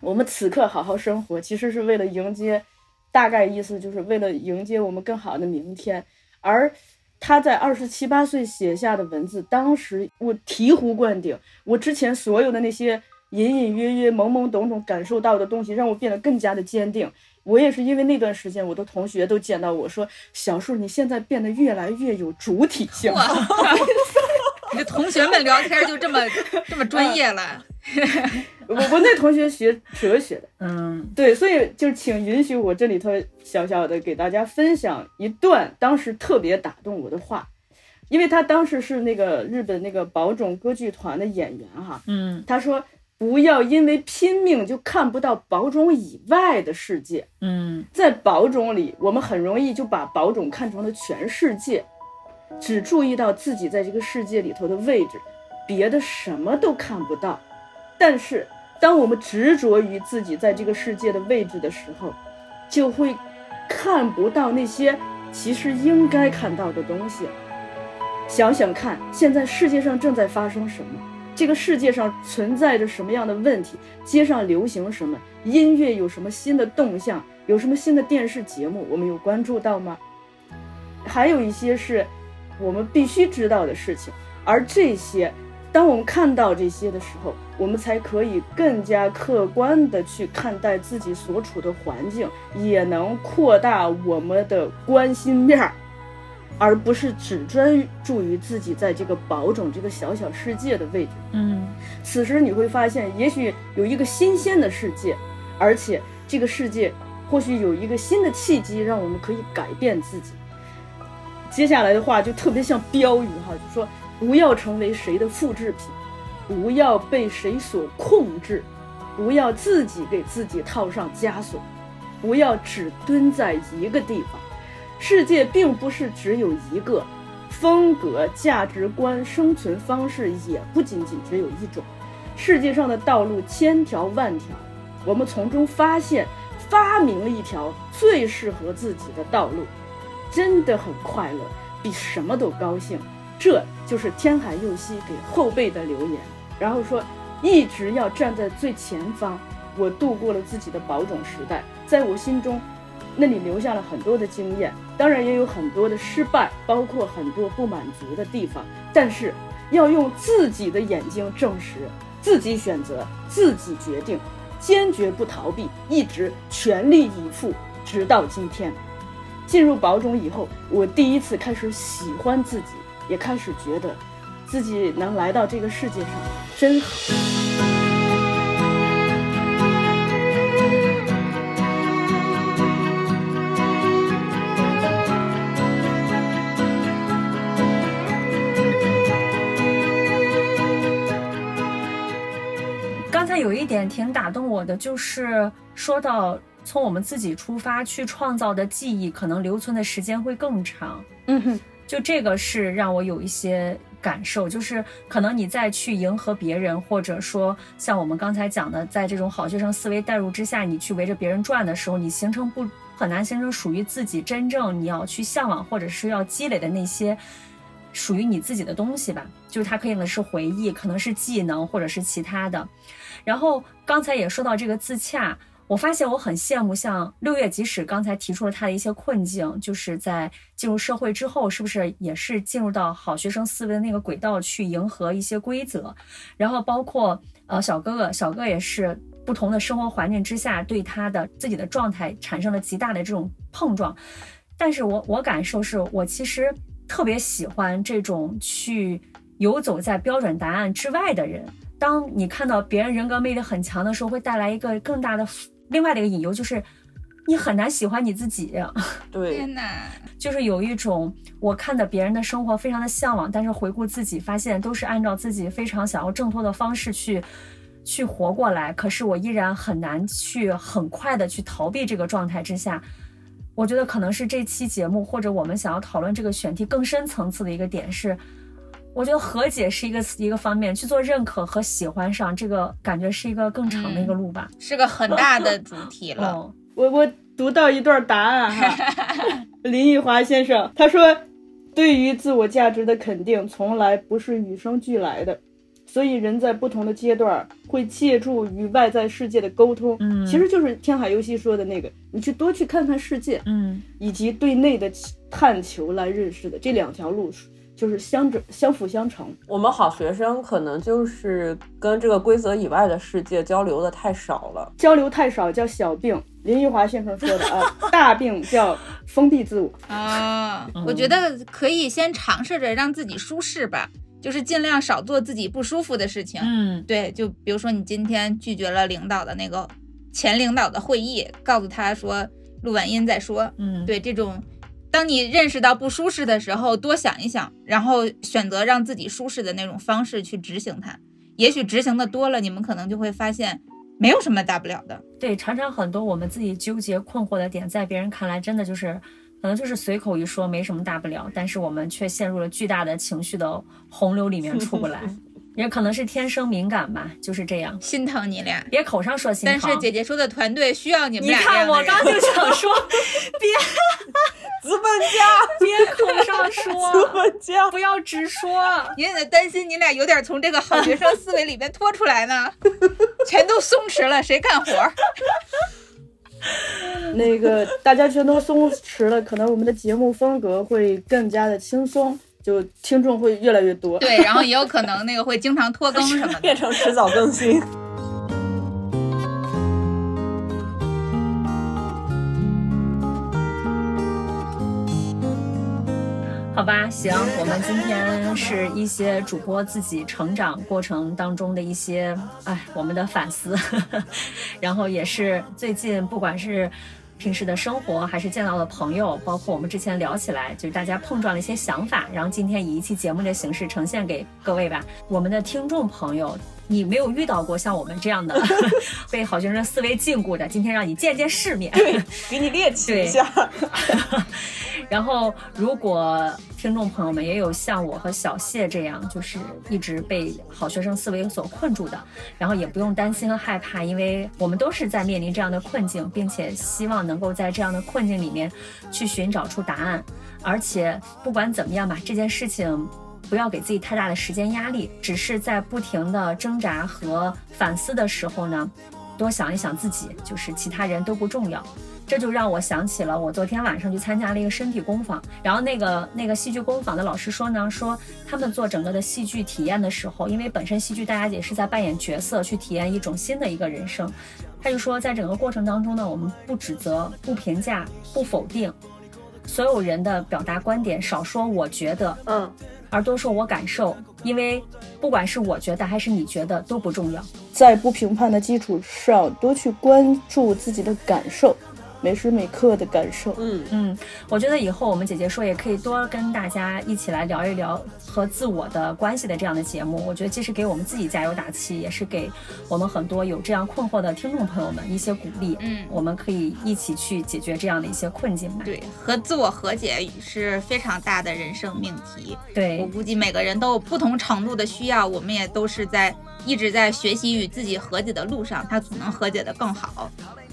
我们此刻好好生活，其实是为了迎接，大概意思就是为了迎接我们更好的明天。而他在二十七八岁写下的文字，当时我醍醐灌顶。我之前所有的那些隐隐约约、懵懵懂懂感受到的东西，让我变得更加的坚定。我也是因为那段时间，我的同学都见到我说：“小树，你现在变得越来越有主体性。” [LAUGHS] 你的同学们聊天就这么 [LAUGHS] 这么专业了。我我那同学学哲学的，嗯，对，所以就请允许我这里头小小的给大家分享一段当时特别打动我的话，因为他当时是那个日本那个宝冢歌剧团的演员哈，嗯。他说不要因为拼命就看不到宝冢以外的世界，嗯。在宝冢里，我们很容易就把宝冢看成了全世界，只注意到自己在这个世界里头的位置，别的什么都看不到。但是，当我们执着于自己在这个世界的位置的时候，就会看不到那些其实应该看到的东西。想想看，现在世界上正在发生什么？这个世界上存在着什么样的问题？街上流行什么？音乐有什么新的动向？有什么新的电视节目？我们有关注到吗？还有一些是我们必须知道的事情，而这些，当我们看到这些的时候，我们才可以更加客观的去看待自己所处的环境，也能扩大我们的关心面儿。而不是只专注于自己在这个宝冢这个小小世界的位置。嗯，此时你会发现，也许有一个新鲜的世界，而且这个世界或许有一个新的契机，让我们可以改变自己。接下来的话就特别像标语哈，就说不要成为谁的复制品，不要被谁所控制，不要自己给自己套上枷锁，不要只蹲在一个地方。世界并不是只有一个，风格、价值观、生存方式也不仅仅只有一种。世界上的道路千条万条，我们从中发现、发明了一条最适合自己的道路，真的很快乐，比什么都高兴。这就是天海佑希给后辈的留言。然后说，一直要站在最前方。我度过了自己的宝冢时代，在我心中。那里留下了很多的经验，当然也有很多的失败，包括很多不满足的地方。但是要用自己的眼睛证实，自己选择，自己决定，坚决不逃避，一直全力以赴，直到今天。进入宝冢以后，我第一次开始喜欢自己，也开始觉得自己能来到这个世界上真好。一点挺打动我的，就是说到从我们自己出发去创造的记忆，可能留存的时间会更长。嗯哼，就这个是让我有一些感受，就是可能你再去迎合别人，或者说像我们刚才讲的，在这种好学生思维带入之下，你去围着别人转的时候，你形成不很难形成属于自己真正你要去向往或者是要积累的那些。属于你自己的东西吧，就是它可以呢是回忆，可能是技能，或者是其他的。然后刚才也说到这个自洽，我发现我很羡慕像六月，即使刚才提出了他的一些困境，就是在进入社会之后，是不是也是进入到好学生思维的那个轨道去迎合一些规则？然后包括呃小哥哥，小哥也是不同的生活环境之下，对他的自己的状态产生了极大的这种碰撞。但是我我感受是我其实。特别喜欢这种去游走在标准答案之外的人。当你看到别人人格魅力很强的时候，会带来一个更大的另外的一个引诱，就是你很难喜欢你自己。[LAUGHS] 对，天呐，就是有一种我看的别人的生活非常的向往，但是回顾自己发现都是按照自己非常想要挣脱的方式去去活过来，可是我依然很难去很快的去逃避这个状态之下。我觉得可能是这期节目或者我们想要讨论这个选题更深层次的一个点是，我觉得和解是一个一个方面，去做认可和喜欢上，这个感觉是一个更长的一个路吧。是个很大的主题了。哦，[LAUGHS] 我我读到一段答案哈，[LAUGHS] 林奕华先生他说，对于自我价值的肯定从来不是与生俱来的，所以人在不同的阶段会借助与外在世界的沟通，嗯其实就是天海游戏说的那个，你去多去看看世界，嗯以及对内的探求来认识的这两条路，就是相着相辅相成。我们好学生可能就是跟这个规则以外的世界交流的太少了。交流太少叫小病，林奕华先生说的啊，大病叫封闭自我。[LAUGHS] 啊，嗯我觉得可以先尝试着让自己舒适吧，就是尽量少做自己不舒服的事情。嗯对，就比如说你今天拒绝了领导的那个前领导的会议，告诉他说录完音再说。嗯，对这种，当你认识到不舒适的时候，多想一想，然后选择让自己舒适的那种方式去执行它。也许执行的多了，你们可能就会发现没有什么大不了的。对，常常很多我们自己纠结困惑的点，在别人看来真的就是。可能就是随口一说，没什么大不了，但是我们却陷入了巨大的情绪的洪流里面出不来，[LAUGHS] 也可能是天生敏感吧，就是这样。心疼你俩，别口上说心疼，但是姐姐说的团队需要你们你俩你看我刚就想说，[LAUGHS] 别 [LAUGHS] 资本家，[LAUGHS] 别口上说，资本家，不要直说。你也得担心你俩有点从这个好学生思维里边拖出来呢，全都松弛了，谁干活？那个大家全都松弛了，可能我们的节目风格会更加的轻松，就听众会越来越多。对，然后也有可能那个会经常拖更什么的。[LAUGHS] 变成迟早更新。好吧，行，我们今天是一些主播自己成长过程当中的一些，哎，我们的反思，[LAUGHS] 然后也是最近不管是平时的生活，还是见到了朋友，包括我们之前聊起来，就是大家碰撞了一些想法，然后今天以一期节目的形式呈现给各位吧。我们的听众朋友，你没有遇到过像我们这样的 [LAUGHS] 被好学生思维禁锢的，今天让你见见世面，对，给你猎奇一下。[LAUGHS] 然后，如果听众朋友们也有像我和小谢这样，就是一直被好学生思维所困住的，然后也不用担心和害怕，因为我们都是在面临这样的困境，并且希望能够在这样的困境里面去寻找出答案。而且不管怎么样吧，这件事情不要给自己太大的时间压力，只是在不停的挣扎和反思的时候呢，多想一想自己，就是其他人都不重要。这就让我想起了我昨天晚上去参加了一个身体工坊，然后那个那个戏剧工坊的老师说呢，说他们做整个的戏剧体验的时候，因为本身戏剧大家也是在扮演角色，去体验一种新的一个人生。他就说，在整个过程当中呢，我们不指责、不评价、不否定，所有人的表达观点，少说我觉得，嗯，而多说我感受，因为不管是我觉得还是你觉得都不重要。在不评判的基础上，多去关注自己的感受，每时每刻的感受。嗯嗯，我觉得以后我们姐姐说也可以多跟大家一起来聊一聊和自我的关系的这样的节目。我觉得既是给我们自己加油打气，也是给我们很多有这样困惑的听众朋友们一些鼓励。嗯我们可以一起去解决这样的一些困境吧。对，和自我和解是非常大的人生命题。对我，估计每个人都有不同程度的需要，我们也都是在一直在学习与自己和解的路上，他总能和解的更好。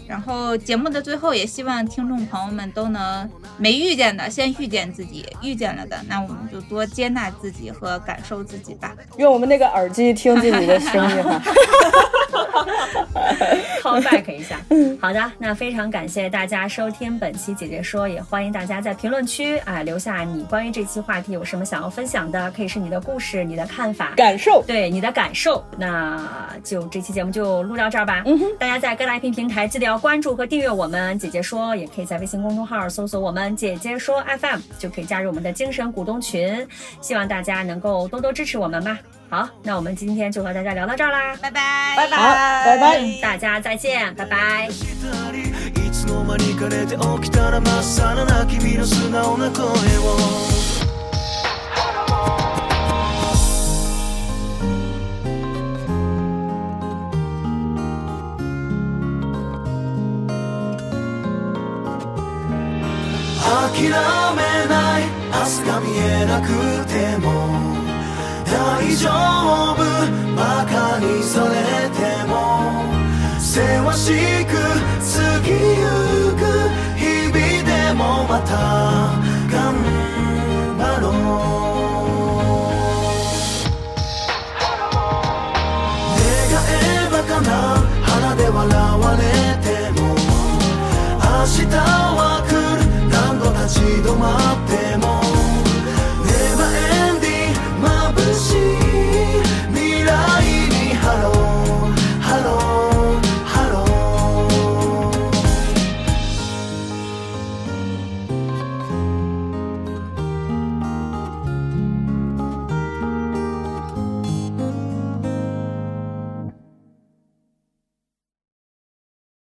然后节目的最后，也希望听众朋友们都能没遇见的先遇见自己，遇见了的，那我们就多接纳自己和感受自己吧。用我们那个耳机听自己的声音哈。[LAUGHS] [LAUGHS] call back 一下。好的，那非常感谢大家收听本期姐姐说，也欢迎大家在评论区啊留下你关于这期话题有什么想要分享的，可以是你的故事、你的看法、感受。对你的感受。那就这期节目就录到这儿吧。嗯哼，大家在各大音频平台记得要关注和订阅我们姐姐说，也可以在微信公众号搜索我们姐姐说 FM，就可以加入我们的精神股东群。希望大家能够多多支持我们吧。好，那我们今天就和大家聊到这儿啦，拜拜，拜拜，好，拜拜。大家再见，拜拜。いつの間にか寝て起きたら真っさらな君の素直な声を諦めない明日が見えなくても 大丈夫。馬鹿にされても。せわしく過ぎゆく日々でもまた頑張ろう。願えばかな鼻で笑われても。明日は来る。何度立ち止まって